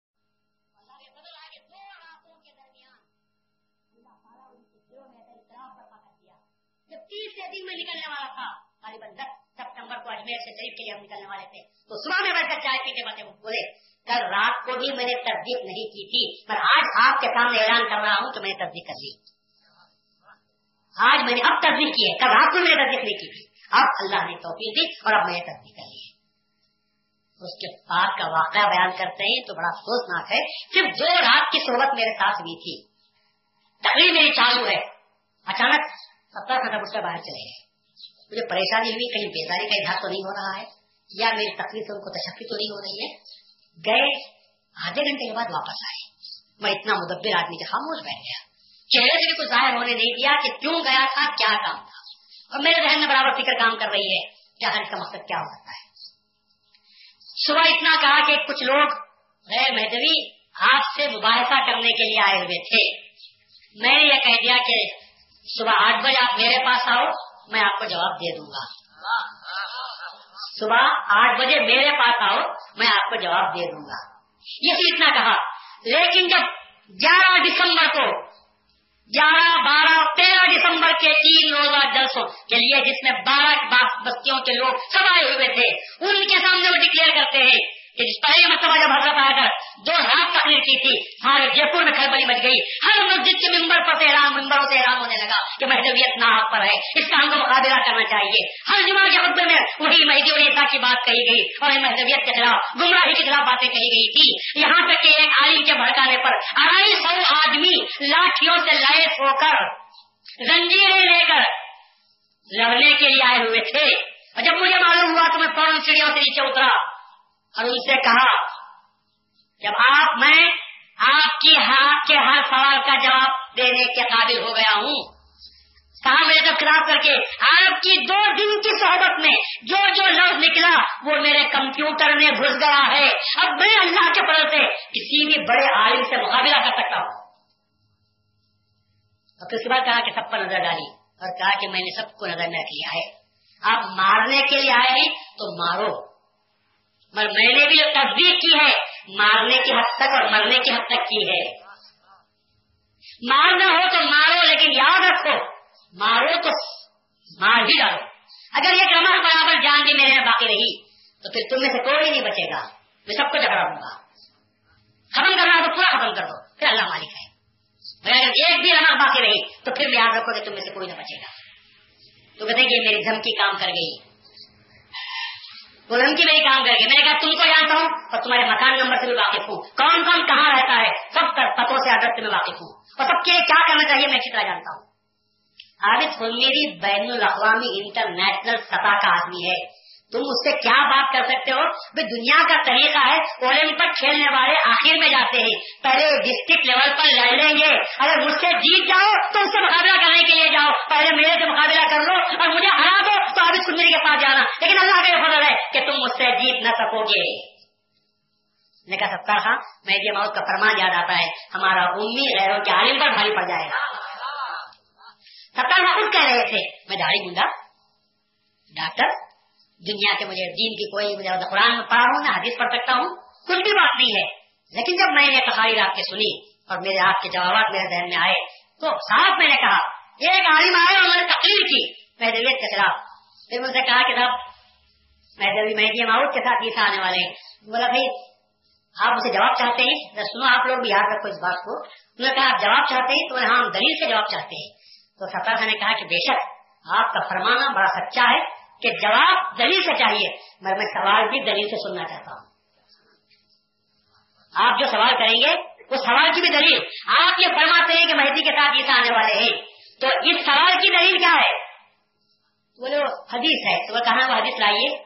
جب تیسرے دن میں نکلنے والا تھا قریباً دس ستمبر کو اجمیر سے شریف کے لیے ہم نکلنے والے تھے۔ تو صبح میں بیٹھ کر چائے پیتے باتیں بولے کل رات کو بھی میں نے تصدیق نہیں کی تھی، پر آج آپ کے سامنے اعلان کر رہا ہوں کہ میں نے تصدیق کر لی۔ آج میں نے اب تصدیق کی ہے، کل رات کو میں نے تصدیق نہیں کی تھی۔ اب اللہ نے توفیق دی اور اب میں نے تصدیق کر لی۔ اس کے بعد کا واقعہ بیان کرتے ہیں تو بڑا افسوسناک ہے۔ صرف دو رات کی صحبت میرے ساتھ ہوئی تھی۔ تقریب میری چالو ہے۔ اچانک ستر خطرہ اس سے باہر چلے گئے۔ مجھے پریشانی ہوئی، کہیں بیداری کا اظہار تو نہیں ہو رہا ہے، یا میری تقریب سے ان کو تشفی تو نہیں ہو رہی ہے۔ گئے، آدھے گھنٹے کے بعد واپس آئے۔ میں اتنا مدبر آدمی کے خاموش بیٹھ گیا۔ چہرے سے بھی کچھ ظاہر ہونے نہیں دیا کہ کیوں گیا تھا، کیا کام تھا۔ اور میرے ذہن میں برابر فکر کام کر رہی ہے کیا اس کا مقصد کیا ہو سکتا ہے۔ صبح اتنا کہا کہ کچھ لوگ غیر مہدوی آپ سے مباحثہ کرنے کے لیے آئے ہوئے تھے۔ میں نے یہ کہہ دیا کہ صبح آٹھ بجے آپ میرے پاس آؤ، میں آپ کو جواب دے دوں گا۔ صبح آٹھ بجے میرے پاس آؤ، میں آپ کو جواب دے دوں گا۔ یہ اتنا کہا۔ لیکن جب گیارہ دسمبر کو، گیارہ، بارہ، تیرہ دسمبر کے تین روزہ جلسوں کے لیے جس میں بارہ بستیوں کے لوگ سب آئے ہوئے تھے، ان کے سامنے وہ ڈکلیئر کرتے ہیں کہ جس پہلے مرتبہ جب حضرت آ کر دو رات تقریر کی تھی سارے جے پور میں کھڑبلی مچ گئی، ہر مسجد کے ممبر پر سے اعلان، ممبروں سے اعلان ہونے لگا کہ مہدویت نہ حق پر ہے، اس کا ہم کو مقابلہ کرنا چاہیے۔ ہر جمعہ کے خطبے میں وہی مہدی اور کی بات کہی گئی اور مہدویت کے خلاف، گمراہی کے خلاف باتیں کہی گئی تھی۔ یہاں تک کہ ایک عالم کے بھڑکانے پر اڑائی سو آدمی لاٹھیوں سے لائس ہو کر زنجیریں لے کر لڑنے کے لیے آئے ہوئے تھے۔ اور جب مجھے معلوم ہوا تو میں فوراً سیڑھیوں سے نیچے اترا اور ان سے کہا، جب آپ میں آپ کی ہاتھ کے ہر سوال کا جواب دینے کے قابل ہو گیا ہوں۔ کہا میں جب خلاف کر کے، آپ کی دو دن کی صحبت میں جو جو لفظ نکلا، وہ میرے کمپیوٹر میں گھس گیا ہے۔ اب میں اللہ کے پڑھ سے کسی بھی بڑے عالم سے مقابلہ کر سکتا ہوں۔ اور پھر بعد کہا کہ سب پر نظر ڈالی اور کہا کہ میں نے سب کو نظر میں رکھ لیا ہے۔ آپ مارنے کے لیے آئے ہیں تو مارو۔ مگر میں نے بھی تصدیق کی ہے، مارنے کی حد تک اور مرنے کی حد تک کی ہے۔ مارنا ہو تو مارو، لیکن یاد رکھو، مارو تو مار ہی ڈالو۔ اگر یہ کمر برابر جان بھی میرے باقی رہی، تو پھر تم میں سے کوئی نہیں بچے گا۔ میں سب کو جگڑا دوں گا۔ ختم کرنا ہو تو پورا ختم کر دو۔ پھر اللہ مالک ہے۔ اگر ایک بھی رمر باقی رہی، تو پھر یاد رکھو کہ تم میں سے کوئی نہ بچے گا۔ تو کہتے کہ میری دھمکی کام کر گئی۔ وہ کی میری کام کر کے میں نے کہا، تم کو جانتا ہوں، اور تمہارے مکان نمبر سے بھی واقف ہوں۔ کون کون کہاں رہتا ہے؟ سب پتوں سے عدد میں واقف ہوں۔ اور سب کے کیا کرنا چاہیے، میں اچھی طرح جانتا ہوں۔ عابد میری بین الاقوامی انٹرنیشنل سطح کا آدمی ہے۔ تم اس سے کیا بات کر سکتے ہو؟ بھائی دنیا کا طریقہ ہے، اولمپک کھیلنے والے آخر میں جاتے ہیں۔ پہلے ڈسٹرکٹ لیول پر لڑ لیں گے۔ اگر مجھ سے جیت جاؤ، تو اس سے مقابلہ کرنے کے لیے جاؤ۔ پہلے میرے سے مقابلہ کر لو اور مجھے ہرا دو تو ابھی سندری کے پاس جانا۔ لیکن اللہ کا یہ فضل ہے کہ تم مجھ سے جیت نہ سکو گے۔ نے کہا سکتا تھا میں یہ موت کا فرمان یاد آتا ہے۔ ہمارا امی غیروں کے عالم پر بھاری پڑ جائے گا۔ ستار خود کہہ رہے تھے، میں داڑھی گنڈا ڈاکٹر دنیا کے مجھے دین کی کوئی مجھے قرآن میں پڑھا ہوں نہ حدیث پڑھ سکتا ہوں، کچھ بھی بات نہیں ہے۔ لیکن جب میں نے تحریر آپ کے سنی اور میرے آپ کے جوابات میرے ذہن میں آئے، تو صاحب میں نے کہا ایک عالم آئے اور میں نے تقریر کی محدودیت کے خلاف۔ پھر مجھ سے کہا کہ صاحب محدودی مہدی ماؤد کے ساتھ یہ آنے والے ہیں۔ بولا، بھائی، آپ مجھے جواب چاہتے ہیں؟ سنو، آپ لوگ بھی یاد رکھو اس بات کو۔ انہوں نے کہا، آپ جواب چاہتے ہیں؟ تو ہم دلیل سے جواب چاہتے ہیں۔ تو ستار نے کہا کہ بے شک، آپ کا فرمانا بڑا سچا ہے۔ کہ جواب دلیل سے چاہیے، مگر میں سوال بھی دلیل سے سننا چاہتا ہوں۔ آپ جو سوال کریں گے، وہ سوال کی بھی دلیل۔ آپ یہ فرماتے ہیں کہ مہدی کے ساتھ یہ آنے والے ہیں۔ تو اس سوال کی دلیل کیا ہے؟ بولے وہ حدیث ہے، تو وہ کہاں وہ حدیث لائیے؟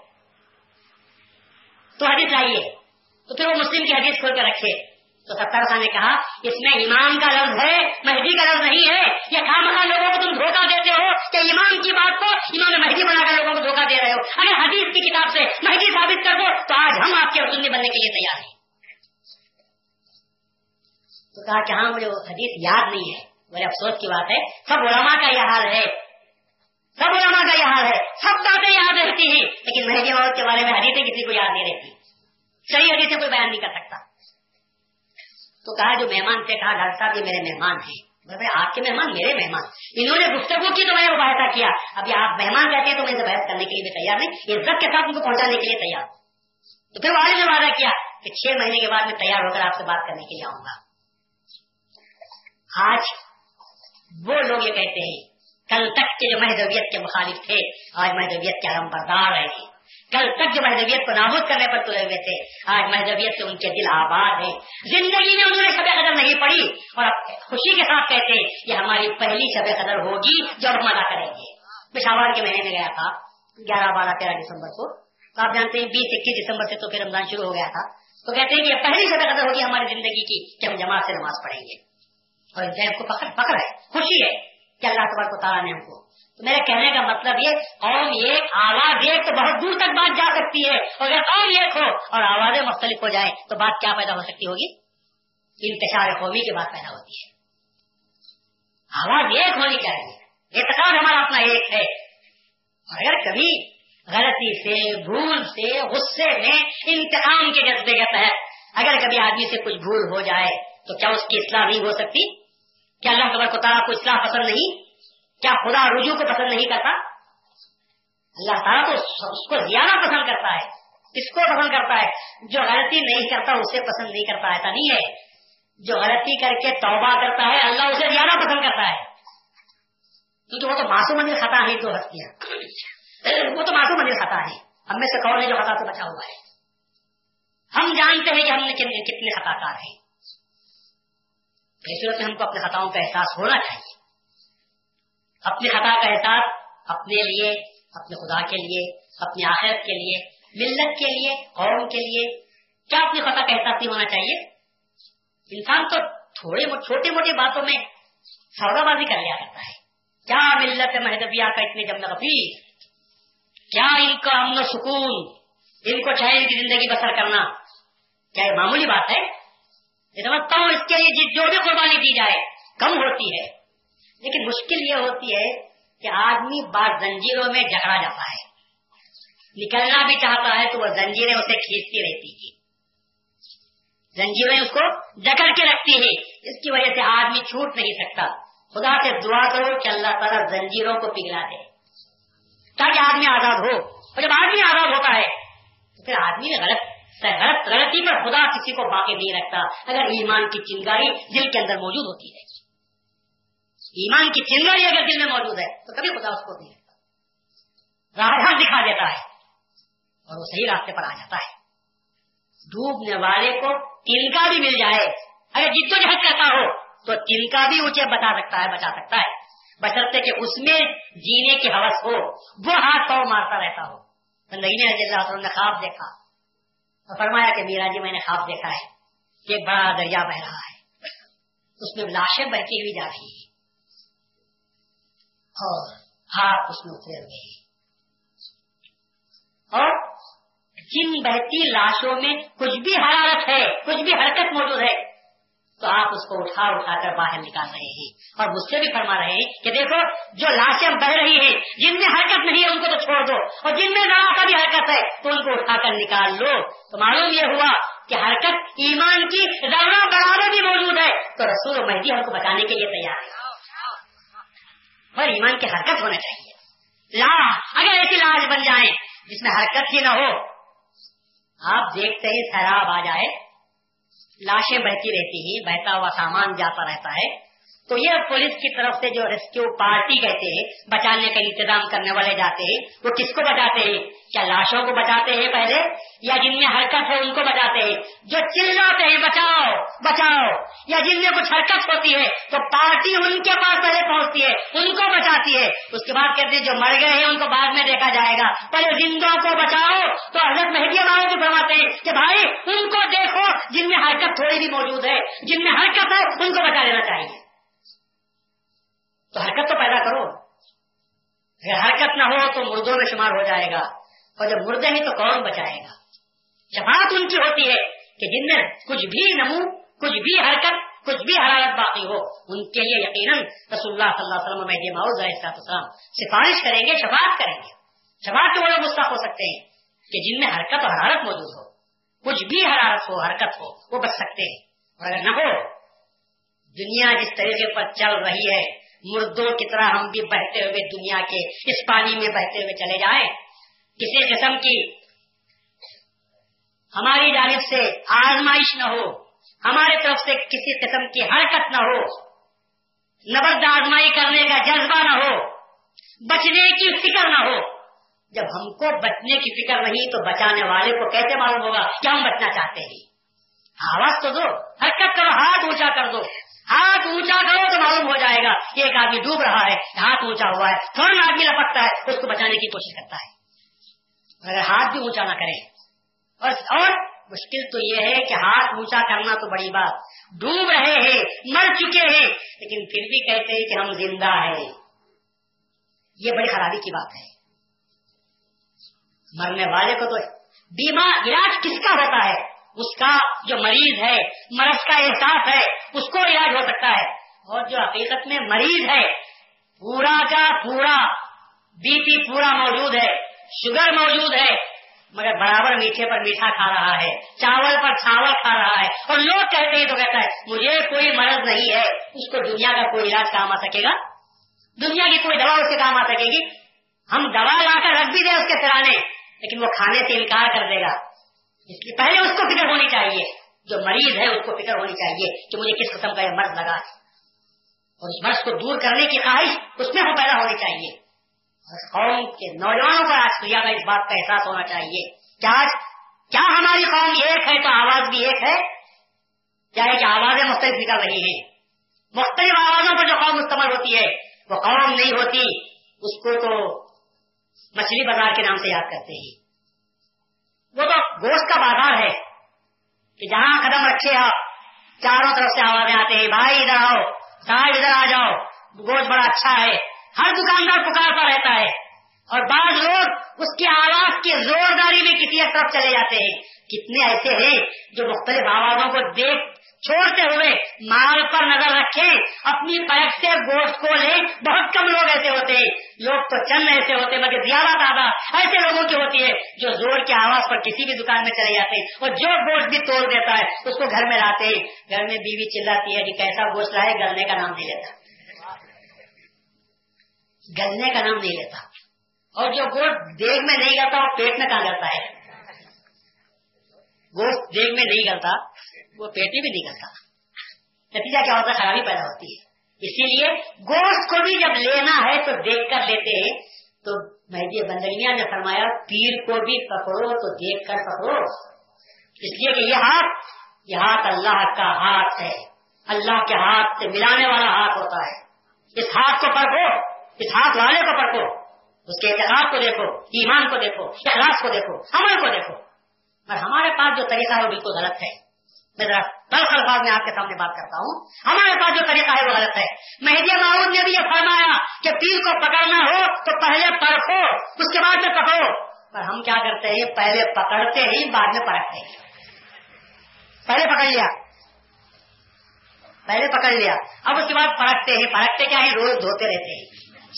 تو حدیث لائیے۔ تو پھر وہ مسلم کی حدیث کھول کر رکھے۔ تو ستر خان نے کہا، اس میں امام کا لفظ حدیث کی کتاب سے مہدی ثابت کر دو، تو آج ہم آپ کے سننے بننے کے لیے تیار ہیں۔ تو کہا کہ ہاں مجھے وہ حدیث یاد نہیں ہے۔ بڑے افسوس کی بات ہے۔ سب علماء کا یہ حال ہے۔ سب علماء کا یہ حال ہے۔ سب باتیں یاد رہتی ہیں، لیکن مہدی عورت کے بارے میں حدیثیں کسی کو یاد نہیں رہتی۔ صحیح حدیثیں کوئی بیان نہیں کر سکتا۔ تو کہا، جو مہمان تھے، کہا، ڈاکٹر صاحب، یہ میرے مہمان ہیں۔ آپ کے مہمان میرے مہمان. انہوں نے گفتگو کی تو میں نے مباحثہ کیا۔ ابھی آپ مہمان کہتے ہیں تو میں بحث کرنے کے لیے بھی تیار نہیں عزت کے ساتھ ان کو پہنچانے کے لیے تیار۔ تو پھر والد نے وعدہ کیا کہ چھ مہینے کے بعد میں تیار ہو کر آپ سے بات کرنے کے لیے آؤں گا۔ آج وہ لوگ یہ کہتے ہیں، کل تک کے جو مہدویت کے مخالف تھے، آج مہدویت کے علم بردار رہے کل تک جو مہدویت کو نابود کرنے پر تلے ہوئے تھے، آج مہدویت سے ان کے دل آباد ہیں۔ زندگی میں انہوں نے شب قدر نہیں پڑی اور خوشی کے ساتھ کہتے یہ ہماری پہلی شب قدر ہوگی جو ہم ادا کریں گے۔ پشاور کے مہینے میں گیا تھا، گیارہ بارہ تیرہ دسمبر کو۔ تو آپ جانتے ہیں، بیس اکیس دسمبر سے تو پھر رمضان شروع ہو گیا تھا۔ تو کہتے ہیں کہ پہلی جگہ قدر ہوگی ہماری زندگی کی کہ ہم جماعت سے نماز پڑھیں گے۔ اور ان کو پکڑ پکڑ ہے، خوشی ہے کہ اللہ تبار کو تعالیٰ نے ہم کو تو میرے کہنے کا مطلب یہ قوم ایک آواز ایک تو بہت دور تک بات جا سکتی ہے۔ اگر قوم ایک ہو اور آوازیں مختلف ہو جائے تو بات کیا پیدا ہو سکتی ہوگی؟ انتشار قومی کی بات پیدا ہوتی ہے۔ آواز ایک ہونی چاہیے۔ اعتقاد ہمارا اپنا ایک ہے۔ اور اگر کبھی غلطی سے، بھول سے، غصے میں انتقام کے جذبے کے تحت اگر کبھی آدمی سے کچھ بھول ہو جائے تو کیا اس کی اصلاح نہیں ہو سکتی؟ کیا اللہ تبارک تعالیٰ کو اصلاح پسند نہیں؟ کیا خدا رجوع کو پسند نہیں کرتا؟ اللہ تعالیٰ تو اس کو زیادہ پسند کرتا ہے کس کو پسند کرتا ہے۔ جو غلطی نہیں کرتا، اسے پسند نہیں کرتا، ایسا نہیں ہے۔ جو غلطی کر کے توبہ کرتا ہے، اللہ اسے زیادہ پسند کرتا ہے۔ کیونکہ وہ تو معصوم منزل خطا ہے دو ہستیاں۔ وہ تو معصوم منزل خطا ہے ہم میں سے کون ہے جو خطا سے بچا ہوا ہے؟ ہم جانتے ہیں کہ ہم نے کتنے خطا کار ہیں۔ صورت میں ہم کو اپنے خطاؤں کا احساس ہونا چاہیے۔ اپنے خطا کا احساس اپنے لیے، اپنے خدا کے لیے، اپنی آخرت کے لیے، ملت کے لیے، قوم کے لیے۔ کیا اپنی خطا کا احساس نہیں ہونا چاہیے؟ انسان تو تھوڑے چھوٹی موٹی باتوں میں سودا بازی کر لیا کرتا ہے۔ کیا ملت مہدبیہ کا اتنی جمن غفیر کیا ان کا امن و سکون، ان کو چاہے ان کی زندگی بسر کرنا؟ کیا یہ معمولی بات ہے؟ سمجھتا ہوں اس کے لیے جی، جو بھی قربانی دی جائے، کم ہوتی ہے۔ لیکن مشکل یہ ہوتی ہے کہ آدمی بعض زنجیروں میں جکڑا جاتا ہے۔ نکلنا بھی چاہتا ہے تو وہ زنجیریں اسے کھینچتی رہتی تھی زنجیریں اس کو جکڑ کے رکھتی ہیں۔ اس کی وجہ سے آدمی چھوٹ نہیں سکتا۔ خدا سے دعا کرو کہ اللہ تعالیٰ زنجیروں کو پگھلا دے۔ تاکہ آدمی آزاد ہو۔ اور جب آدمی آزاد ہوتا ہے، تو پھر آدمی غلط غلط غلطی پر خدا کسی کو باقی نہیں رکھتا۔ اگر ایمان کی چنگاری دل کے اندر موجود ہوتی ہے۔ ایمان کی چنگاری اگر دل میں موجود ہے، تو کبھی خدا اس کو نہیں رکھتا راہ دکھا دیتا ہے اور وہ صحیح راستے پر آ جاتا ہے۔ ڈوبنے والے کو تنکا بھی مل جائے۔ اگر جتو جہد کرتا ہو، تو تنکا بھی اونچے بتا سکتا ہے، بچا سکتا ہے۔ بچتے کہ اس میں جینے کی حوث ہو، وہ ہاتھ پاؤ مارتا رہتا ہو۔ زندگی نے خواب دیکھا۔ فرمایا کہ میرا جی میں نے خواب دیکھا ہے کہ ایک بڑا دریا بہ رہا ہے۔ اس میں لاشیں بہتی ہوئی جا رہی ہے اور ہاتھ اس میں اترے ہوئے اور جن بہتی لاشوں میں کچھ بھی حرارت ہے، کچھ بھی حرکت موجود ہے، تو آپ اس کو اٹھا اٹھا کر باہر نکال رہے ہیں۔ اور مجھ سے بھی فرما رہے ہیں کہ دیکھو، جو لاشیں بہ رہی ہیں، جن میں حرکت نہیں ہے، ان کو تو چھوڑ دو۔ اور جن میں ذرا کا بھی حرکت ہے، تو ان کو اٹھا کر نکال لو۔ تو معلوم یہ ہوا کہ حرکت ایمان کی ذرا برابر بھی موجود ہے۔ تو رسول و مہدی ہم کو بتانے کے لیے تیار ہے پر ایمان کی حرکت ہونا چاہیے۔ لا، اگر ایسی لاش بن جائے جس میں حرکت ہی نہ ہو، آپ دیکھتے ہی سیراب آ جائے، لاشیں بہتی رہتی ہیں، بہتا ہوا سامان جاتا رہتا ہے۔ تو یہ پولیس کی طرف سے جو ریسکیو پارٹی کہتے ہیں، بچانے کا انتظام کرنے والے جاتے ہیں، وہ کس کو بچاتے ہیں؟ کیا لاشوں کو بچاتے ہیں پہلے؟ یا جن میں حرکت ہے ان کو بچاتے ہیں؟ جو چلاتے ہیں، بچاؤ بچاؤ۔ یا جن میں کچھ حرکت ہوتی ہے، تو پارٹی ان کے پاس پہلے پہنچتی ہے، ان کو بچاتی ہے۔ اس کے بعد کہتے ہیں، جو مر گئے ہیں، ان کو بعد میں دیکھا جائے گا۔ پہلے زندوں کو بچاؤ، تو حضرت مہدی والے بھی فرماتے ہیں کہ بھائی، ان کو دیکھو، جن میں حرکت تھوڑی بھی موجود ہے، جن میں حرکت ہے، ان کو بچا لینا چاہیے۔ تو حرکت تو پیدا کرو۔ اگر حرکت نہ ہو تو مردوں میں شمار ہو جائے گا۔ اور جب مردے نہیں تو کون بچائے گا؟ شفاعت ان کی ہوتی ہے کہ جن میں کچھ بھی نمو، کچھ بھی حرکت، کچھ بھی حرارت باقی ہو، ان کے لیے یقیناً رسول اللہ صلی اللہ علیہ وسلم السلام سفارش کریں گے، شفاعت کریں گے۔ شفاعت تو وہ لوگ ہو سکتے ہیں کہ جن میں حرکت اور حرارت موجود ہو۔ کچھ بھی حرارت ہو، حرکت ہو، وہ بچ سکتے ہیں۔ اور اگر نہ ہو، دنیا جس طریقے پر چل رہی ہے مردوں کی طرح ہم بھی بہتے ہوئے دنیا کے اس پانی میں بہتے ہوئے چلے جائیں۔ کسی قسم کی ہماری جانب سے آزمائش نہ ہو، ہمارے طرف سے کسی قسم کی حرکت نہ ہو، نبرد آزمائی کرنے کا جذبہ نہ ہو، بچنے کی فکر نہ ہو۔ جب ہم کو بچنے کی فکر نہیں تو بچانے والے کو کیسے معلوم ہوگا کہ ہم بچنا چاہتے ہیں؟ آواز تو دو، حرکت کرو، ہاتھ اونچا کر دو۔ ہاتھ اونچا کرو تو معلوم ہو جائے گا کہ ایک آدمی ڈوب رہا ہے، ہاتھ اونچا ہوا ہے تھوڑا آدمی لپکتا ہے، اس کو بچانے کی کوشش کرتا ہے۔ اگر ہاتھ بھی اونچا نہ کرے۔ اور مشکل تو یہ ہے کہ ہاتھ اونچا کرنا تو بڑی بات۔ ڈوب رہے ہیں، مر چکے ہیں، لیکن پھر بھی کہتے ہیں کہ ہم زندہ ہیں۔ یہ بڑی خرابی کی بات ہے۔ مرنے والے کو تو بیمہ علاج کس کا ہوتا ہے؟ اس کا جو مریض ہے، مرض کا احساس ہے اس کو علاج ہو سکتا ہے۔ اور جو حقیقت میں مریض ہے، پورا کا پورا بی پی پورا موجود ہے، شوگر موجود ہے، مگر برابر میٹھے پر میٹھا کھا رہا ہے، چاول پر چاول کھا رہا ہے۔ اور لوگ کہتے ہیں تو کہتا ہے، مجھے کوئی مرض نہیں ہے، اس کو دنیا کا کوئی علاج کام آ سکے گا؟ دنیا کی کوئی دوا اس کے کام آ سکے گی؟ ہم دوا لا کر رکھ بھی دیں اس کے سرانے، لیکن وہ کھانے سے انکار کر دے گا۔ اس لیے پہلے اس کو فکر ہونی چاہیے۔ جو مریض ہے اس کو فکر ہونی چاہیے کہ مجھے کس قسم کا یہ مرض لگا ہے۔ اور اس مرض کو دور کرنے کی خواہش اس میں ہم پیدا ہونی چاہیے۔ اور قوم کے نوجوانوں کا آج کا اس بات کا احساس ہونا چاہیے کیا کیا ہماری قوم ایک ہے تو آواز بھی ایک ہے؟ کیا ہے کہ آوازیں مختلف نکل رہی ہیں؟ مختلف آوازوں پر جو قوم مستمل ہوتی ہے، وہ قوم نہیں ہوتی، اس کو تو مچھلی بازار کے نام سے یاد کرتے ہیں۔ وہ تو گوشت کا بازار ہے۔ کہ جہاں قدم رکھے آپ، چاروں طرف سے آوازیں آتے ہیں بھائی ادھر آؤ صاحب ادھر آ جاؤ، گوشت بڑا اچھا ہے۔ ہر دکاندار پکارتا رہتا ہے۔ اور بعض لوگ اس کی آواز کی زورداری میں کسی طرف چلے جاتے ہیں۔ کتنے ایسے ہیں جو مختلف آوازوں کو دیکھ چھوڑتے ہوئے مال پر نظر رکھیں، اپنی پیک سے گوشت کو لیں۔ بہت کم لوگ ایسے ہوتے ہیں۔ لوگ تو چند ایسے ہوتے ہیں، مگر زیادہ تعداد ایسے لوگوں کی ہوتی ہے جو زور کی آواز پر کسی بھی دکان میں چلے جاتے ہیں اور جو گوشت بھی توڑ دیتا ہے، اس کو گھر میں لاتے ہیں۔ گھر میں بیوی چلاتی ہے کہ کیسا گوشت لائے، گلنے کا نام نہیں لیتا۔ گلنے کا نام نہیں لیتا۔ اور جو گوشت دیگ میں نہیں گلتا، وہ پیٹ میں کہاں گلتا ہے؟ گوشت دیگ میں نہیں گلتا۔ وہ پیٹ میں بھی نہیں نتیجہ کیا ہوتا ہے؟ خرابی پیدا ہوتی ہے۔ اسی لیے گوشت کو بھی جب لینا ہے تو دیکھ کر لیتے ہیں۔ تو مہدی بندگیا نے فرمایا، پیر کو بھی پکڑو تو دیکھ کر پکڑو۔ اس لیے کہ یہ ہاتھ یہ ہاتھ اللہ کا ہاتھ ہے۔ اللہ کے ہاتھ سے ملانے والا ہاتھ ہوتا ہے۔ اس ہاتھ کو پرکھو، اس ہاتھ والے کو پرکھو۔ اس کے اعتقاد کو دیکھو، ایمان کو دیکھو، اخلاص کو دیکھو، عمل کو دیکھو۔ اور ہمارے پاس جو طریقہ ہے وہ بالکل غلط ہے۔ میں ذرا تلخ الفاظ میں آپ کے سامنے بات کرتا ہوں۔ ہمارے پاس جو طریقہ ہے وہ غلط ہے۔ مہدی معاون نے بھی یہ فرمایا کہ پیر کو پکڑنا ہو تو پہلے پرکھو، اس کے بعد میں پکڑو۔ پر ہم کیا کرتے ہیں؟ پہلے پکڑتے ہی بعد میں پرکھتے ہیں۔ پہلے پکڑ لیا۔ پہلے پکڑ لیا۔ اب اس کے بعد پرکھتے ہیں۔ پرکھتے کیا ہے روز دھوتے رہتے ہیں۔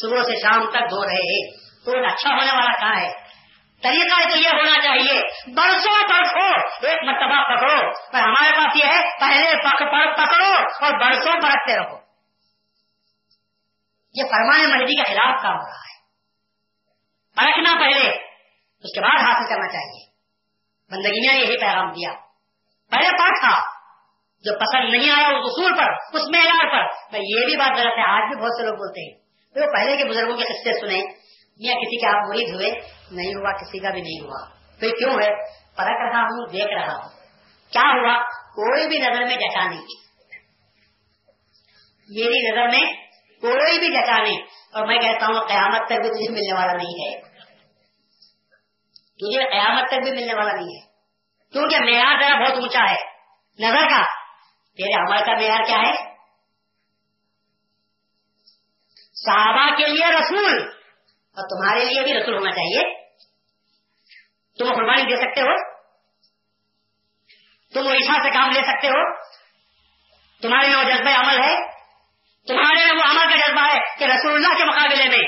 صبح سے شام تک دھو رہے ہیں۔ تو اچھا ہونے والا کہاں ہے؟ طریقہ تو یہ ہونا چاہیے۔ برسوں پرکھو ایک مرتبہ پکڑو پر ہمارے پاس یہ ہے، پہلے پکڑو اور برسوں پرکھتے رہو یہ فرمانے مہدی کا خلاف کام ہو رہا ہے۔ پرکھنا پہلے، اس کے بعد حاصل کرنا چاہیے۔ بندگی نے یہی پیغام دیا۔ پہلے پرکھا جو پسند نہیں آیا اس اصول پر، اس معیار پر۔ یہ بھی بات غلط ہے، آج بھی بہت سے لوگ بولتے ہیں۔ تو پہلے کے بزرگوں کے قصے سنے یا کسی کے آپ مرید ہوئے، نہیں ہوا، کسی کا بھی نہیں ہوا۔ تو کیوں ہے؟ پرکھ رہا ہوں، دیکھ رہا ہوں۔ کیا ہوا؟ کوئی بھی نظر میں جچا نہیں میری نظر میں کوئی بھی جچا نہیں اور میں کہتا ہوں قیامت تک بھی تجھے ملنے والا نہیں ہے۔ تجھے قیامت تک بھی ملنے والا نہیں ہے۔ کیونکہ معیار ذرا بہت اونچا ہے۔ نظر کا۔ تیرے عمل کا معیار کیا ہے؟ صحابہ کے لیے رسول۔ اور تمہارے لیے بھی رسول ہونا چاہیے۔ تم قربانی دے سکتے ہو؟ تم عیشا سے کام لے سکتے ہو؟ تمہارے میں وہ جذبہ عمل ہے؟ تمہارے میں وہ عمل کا جذبہ ہے کہ رسول اللہ کے مقابلے میں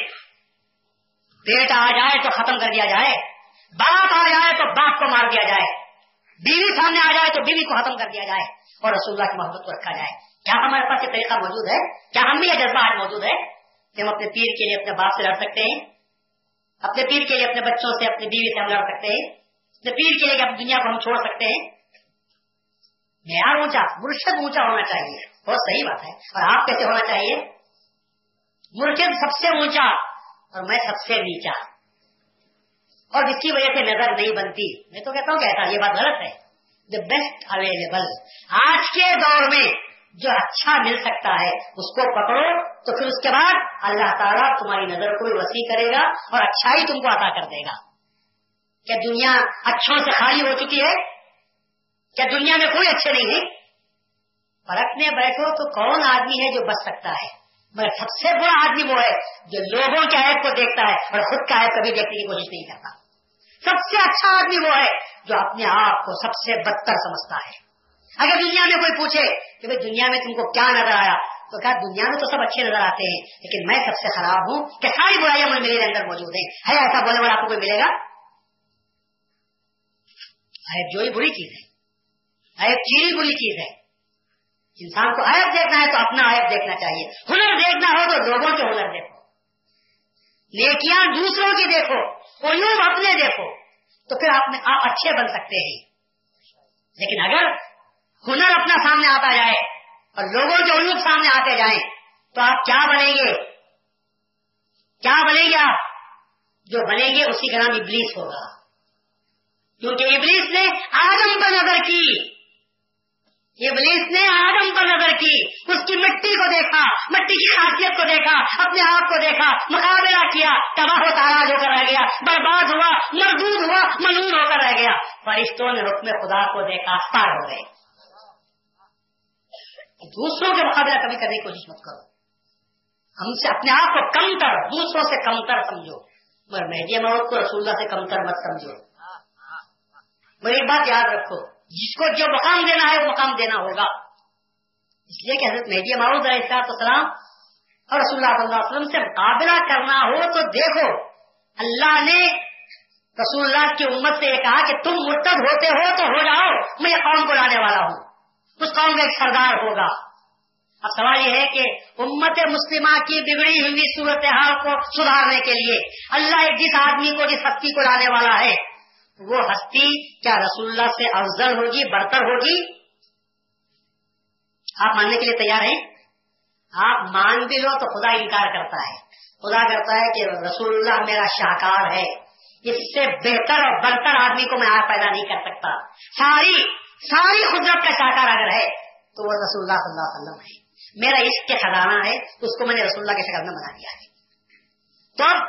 پیٹ آ جائے تو ختم کر دیا جائے، باپ آ جائے تو باپ کو مار دیا جائے، بیوی سامنے آ جائے تو بیوی کو ختم کر دیا جائے اور رسول اللہ کی محبت کو رکھا جائے۔ کیا ہمارے پاس یہ طریقہ موجود ہے؟ کیا ہم بھی یہ جذبہ آج موجود ہے کہ ہم اپنے پیر کے لیے اپنے باپ سے لڑ سکتے ہیں؟ اپنے پیر کے لیے اپنے بچوں سے، اپنی بیوی سے ہم لڑ سکتے ہیں؟ اپنے پیر کے لیے اپنی دنیا کو ہم چھوڑ سکتے ہیں؟ معیار اونچا مرشد اونچا ہونا چاہیے بہت صحیح بات ہے اور آپ کیسے ہونا چاہیے مرشد سب سے اونچا اور میں سب سے نیچا اور جس کی وجہ سے نظر نہیں بنتی میں تو کہتا ہوں کہ ایسا یہ بات غلط ہے دا بیسٹ اویلیبل آج کے دور میں جو اچھا مل سکتا ہے اس کو پکڑو تو پھر اس کے بعد اللہ تعالیٰ تمہاری نظر کو بھی وسیع کرے گا اور اچھائی تم کو عطا کر دے گا کیا دنیا اچھوں سے خالی ہو چکی ہے کیا دنیا میں کوئی اچھے نہیں ہے پرکھنے بیٹھو تو کون آدمی ہے جو بچ سکتا ہے؟ مگر سب سے بڑا آدمی وہ ہے جو لوگوں کے عیب کو دیکھتا ہے اور خود کا عیب کبھی دیکھنے کی کوشش نہیں کرتا۔ سب سے اچھا آدمی وہ ہے جو اپنے آپ کو سب سے بدتر سمجھتا ہے۔ اگر دنیا میں کوئی پوچھے کہ بھائی دنیا میں تم کو کیا نظر آیا؟ تو کہا دنیا میں تو سب اچھے نظر آتے ہیں، لیکن میں سب سے خراب ہوں کہ ساری برائیاں میرے اندر موجود ہیں۔ ہے ایسا بولنے والا آپ کو کوئی ملے گا؟ جو ہی بری چیز ہے۔ چیز بری چیز ہے۔ انسان کو عیب دیکھنا ہے تو اپنا عیب دیکھنا چاہیے۔ ہنر دیکھنا ہو تو لوگوں کے ہنر دیکھو۔ نیکیاں دوسروں کی دیکھو علوم اپنے دیکھو تو پھر آپ آپ اچھے بن سکتے ہیں۔ لیکن اگر ہنر اپنا سامنے آتا جائے اور لوگوں کے علوم سامنے آتے جائیں تو آپ کیا بنیں گے؟ کیا بنیں گے آپ؟ جو بنیں گے اسی کا نام ابلیس ہوگا۔ کیونکہ ابلیس نے آدم پر نظر کی۔ ابلیس نے آدم پر نظر کی، اس کی مٹی کو دیکھا، مٹی کی خاصیت کو دیکھا، اپنے آپ کو دیکھا، مقابلہ کیا، تباہ و تاراج ہو کر رہ گیا، برباد ہوا، مردود ہوا منور ہو کر رہ گیا۔ فرشتوں نے حکم خدا کو دیکھا پار ہو گئے۔ دوسروں کے مقابلہ کبھی کرنے کی کوشش مت کرو۔ ہم سے اپنے آپ کو کم کر دوسروں سے کم کر سمجھو۔ مگر مہدی موت کو رسول اللہ سے کم کر مت سمجھو۔ مگر ایک بات یاد رکھو۔ جس کو جو مقام دینا ہے، وہ مقام دینا ہوگا۔ اس لیے کہ حضرت مہدی معروض علیہ السلام اور رسول اللہ صلی اللہ علیہ وسلم سے مقابلہ کرنا ہو تو دیکھو۔ اللہ نے رسول اللہ کی امت سے یہ کہا کہ تم مرتب ہوتے ہو تو ہو جاؤ، میں یہ قوم کو لانے والا ہوں۔ اس قوم کا ایک سردار ہوگا۔ اب سوال یہ ہے کہ امت مسلمہ کی بگڑی ہوئی صورتحال کو سدھارنے کے لیے اللہ جس آدمی کو، جس ہستی کو لانے والا ہے وہ ہستی کیا رسول اللہ سے افضل ہوگی، برتر ہوگی؟ آپ ماننے کے لیے تیار ہیں؟ آپ مان بھی لو تو خدا انکار کرتا ہے۔ خدا کرتا ہے کہ رسول اللہ میرا شاہکار ہے۔ اس سے بہتر اور برتر آدمی کو میں آپ پیدا نہیں کر سکتا۔ ساری ساری قدرت کا شاہکار اگر ہے تو وہ رسول اللہ صلی اللہ علیہ وسلم ہے۔ میرا عشق کے خزانہ ہے، اس کو میں نے رسول اللہ کے شکل میں بنا دیا ہے۔ تو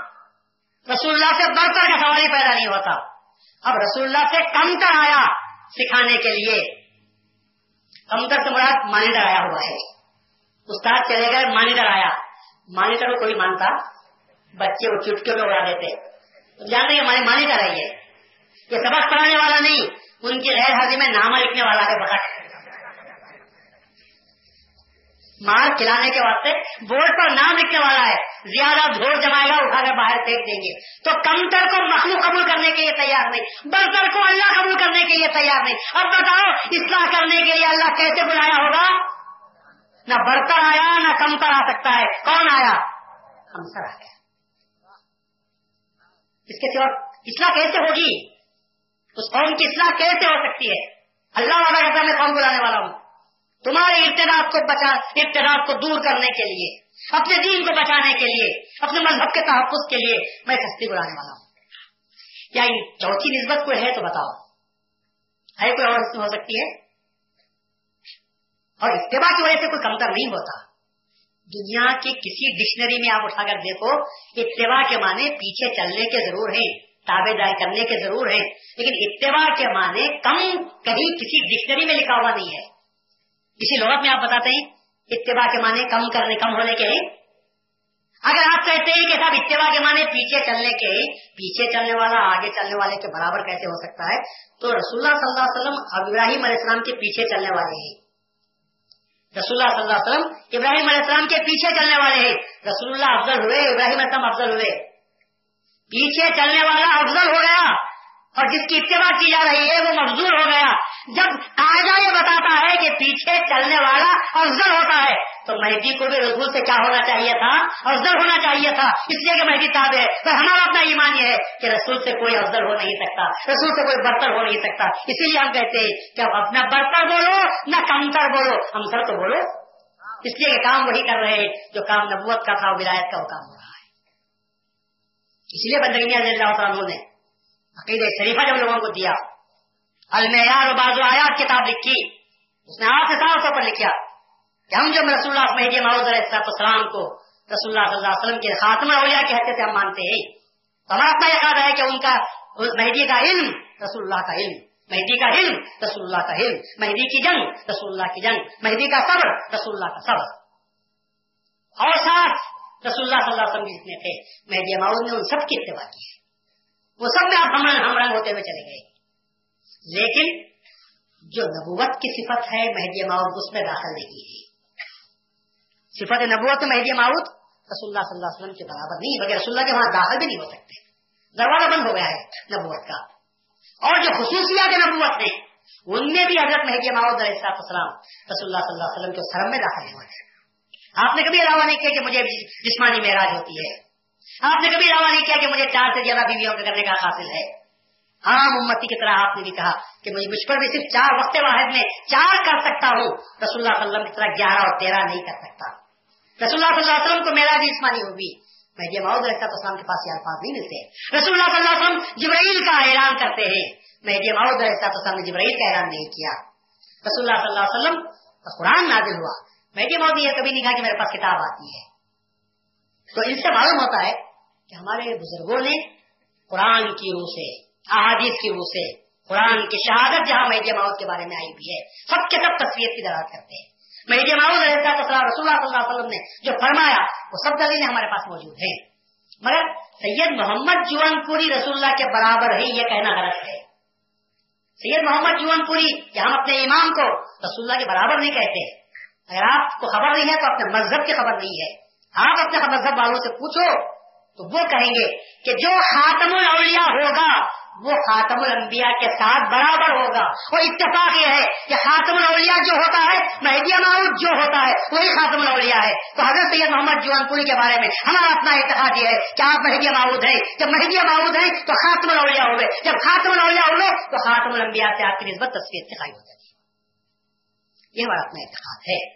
رسول اللہ سے برتر کا سوال ہی پیدا نہیں ہوتا۔ اب رسول اللہ سے کمتر آیا سکھانے کے لیے۔ کمتر سے مراد مانیٹر آیا ہوا ہے۔ استاد چلے گئے، مانیٹر آیا۔ مانیٹر کو کوئی مانتا؟ بچے وہ چٹکے میں اڑا دیتے۔ جانتے ہیں ہمارے مانیٹر ہے یہ۔ سبق پڑھانے والا نہیں، ان کی غیر حاضری میں نامہ لکھنے والا ہے بکٹ مار کھلانے کے واسطے بورڈ پر نام لکھنے والا ہے۔ زیادہ دھوڑ جمائے گا، اٹھا کر باہر پھینک دیں گے۔ تو کمتر کو مخلوق قبول کرنے کے لیے تیار نہیں۔ برتر کو اللہ قبول کرنے کے لیے تیار نہیں۔ اب بتاؤ، اصلاح کرنے کے لیے اللہ کیسے بلایا ہوگا؟ نہ برتر آیا، نہ کمتر آ سکتا ہے۔ کون آیا؟ کمتر آ گیا۔ اس کے سوا اصلاح کیسے ہوگی؟ اس قوم کی اصلاح کیسے ہو سکتی ہے؟ اللہ والا کہتا میں قوم بلانے والا ہوں؟ تمہارے ابتداد کو بچا ابتداد کو دور کرنے کے لیے، اپنے دین کو بچانے کے لیے، اپنے مذہب کے تحفظ کے لیے میں کشتی بڑھانے والا ہوں۔ کیا چوتھی نسبت کوئی ہے تو بتاؤ۔ ہے کوئی اور ہو سکتی ہے؟ اور اتباع کی وجہ سے کوئی کمتر نہیں ہوتا۔ دنیا کی کسی ڈکشنری میں آپ اٹھا کر دیکھو، اتباع کے معنی پیچھے چلنے کے ضرور ہیں، تابے داری کرنے کے ضرور ہیں، لیکن اتباع کے معنی کم کہیں کسی ڈکشنری میں لکھا ہوا نہیں ہے۔ اسی لغت میں آپ بتاتے ہیں، اتباع کے معنی کم کرنے، کم ہونے کے اگر آپ کہتے ہیں کہ صاحب اتباع کے معنی پیچھے چلنے کے پیچھے چلنے والا، آگے چلنے والے کے برابر کیسے ہو سکتا ہے؟ تو رسول اللہ صلی اللہ علیہ وسلم ابراہیم علیہ السلام کے پیچھے چلنے والے ہیں۔ رسول اللہ صلی اللہ علیہ وسلم ابراہیم علیہ السلام کے پیچھے چلنے والے ہیں۔ رسول اللہ افضل ہوئے، ابراہیم علیہ السلام افضل ہوئے۔ پیچھے چلنے والا افضل ہو گیا۔ اور جس کی اتباع کی جا رہی ہے وہ مفضول ہو گیا۔ جب قاعدہ یہ بتاتا ہے کہ پیچھے چلنے والا افضل ہوتا ہے، تو مہدی کو بھی رسول سے کیا ہونا چاہیے تھا؟ افضل ہونا چاہیے تھا۔ اس لیے کہ مہدی صاحب ہے۔ تو ہمارا اپنا ایمان یہ ہے کہ رسول سے کوئی افضل ہو نہیں سکتا۔ رسول سے کوئی برتر ہو نہیں سکتا۔ اسی لیے ہم کہتے ہیں کہ اپنا برتر بولو، نہ کمتر بولو۔ ہم سر تو بولو۔ اس لیے کہ کام وہی کر رہے ہیں جو کام نبوت کا تھا ولایت کا وہ کام ہو رہا ہے۔ اس لیے بندگی اللہ تعالیٰ نے عقید شریفہ جب لوگوں کو دیا، المعیار بازو آیات کتاب لکھی، اس نے آٹھ صاف طور پر لکھا کہ ہم جب رسول اللہ مہدی محمود علیہ السلام کو رسول اللہ صلی اللہ علیہ وسلم کے خاتمہ اولیاء کے حصے سے ہم مانتے ہیں، تو ہمارا اپنا یہ ہے کہ ان کا مہدی کا علم رسول اللہ کا علم، مہدی کا علم رسول اللہ کا علم، مہدی کی جنگ رسول اللہ کی جنگ، مہدی کا صبر رسول اللہ کا صبر۔ اور ساتھ رسول اللہ صلی اللہ علیہ وسلم جتنے تھے، مہدی معاون نے ان سب کی اتباع کی۔ ہے وہ سب میں آپ ہم ہم رنگ ہوتے ہوئے چلے گئے۔ لیکن جو نبوت کی صفت ہے مہدی معاون اس میں داخل نہیں ہے۔ صفت نبوت مہدی معاؤد رسول اللہ صلی اللہ علیہ وسلم کے برابر نہیں بغیر رسول اللہ کے وہاں داخل بھی نہیں ہو سکتے۔ دروازہ بند ہو گیا ہے نبوت کا۔ اور جو خصوصیات نبوت ہیں ان میں بھی حضرت مہدی محمد علیہ السلام رسول اللہ صلی اللہ علیہ وسلم کے سرم میں داخل ہوئے۔ تھے آپ نے کبھی علاوہ نہیں کیا کہ مجھے جسمانی معراج ہوتی ہے۔ آپ نے کبھی علاوہ نہیں کیا کہ مجھے چار سے زیادہ بیویوں کا کرنے کا حاصل ہے؟ عام امتی کی طرح آپ نے بھی کہا کہ مجھے مجھ پر بھی صرف چار وقت واحد میں چار کر سکتا ہوں۔ رسول اللہ صلی اللہ علیہ وسلم کی طرح گیارہ اور تیرہ نہیں کر سکتا۔ رسول اللہ صلی اللہ علیہ وسلم کو میرا بھی جسمانی ہوگی۔ مہدی معود رہتا تو اسلام کے پاس یہ الفاظ نہیں ملتے۔ رسول اللہ صلی اللہ علیہ وسلم جبرائیل کا اعلان کرتے ہیں۔ مہدی معود رہتا تو اسلام نے جبرائیل کا اعلان نہیں کیا۔ رسول اللہ صلی اللہ علیہ وسلم کا قرآن نازل ہوا۔ مہدی معود یہ کبھی نہیں کہا کہ میرے پاس کتاب آتی ہے۔ تو ان سے معلوم ہوتا ہے کہ ہمارے بزرگوں نے قرآن کی روح سے، احادیث کی روح سے، قرآن کی شہادت جہاں مہدی معود کے بارے میں آئی ہوئی ہے، سب کے سب تصویر کی دراد کرتے ہیں۔ مہدی معود رہتا تو رسول اللہ صلی اللہ علیہ وسلم نے جو فرمایا، وہ سب دلیلیں ہمارے پاس موجود ہیں۔ مگر سید محمد جوان پوری رسول اللہ کے برابر ہے یہ کہنا غلط ہے۔ سید محمد جوان پوری کہ ہم اپنے امام کو رسول اللہ کے برابر نہیں کہتے۔ اگر آپ کو خبر نہیں ہے تو اپنے مذہب کی خبر نہیں ہے۔ آپ اپنے مذہب والوں سے پوچھو تو وہ کہیں گے کہ جو خاتم الاولیاء ہوگا، وہ خاتم الانبیاء کے ساتھ برابر ہوگا۔ وہ اتفاق یہ ہے کہ خاتم الاولیاء جو ہوتا ہے، مہدی معاؤد جو ہوتا ہے، وہی خاتم الاولیاء ہے۔ تو حضرت سید محمد جوان پوری کے بارے میں ہمارا اپنا اتحاد یہ ہے کہ آپ مہدی معاؤد ہیں۔ جب مہدی معاؤد ہیں تو خاتم الاولیاء ہوئے۔ جب خاتم الاولیاء ہوئے تو خاتم الانبیاء سے آپ کی نسبت تصویر دکھائی ہو جاتی ہے۔ یہ ہمارا اپنا اتحاد ہے۔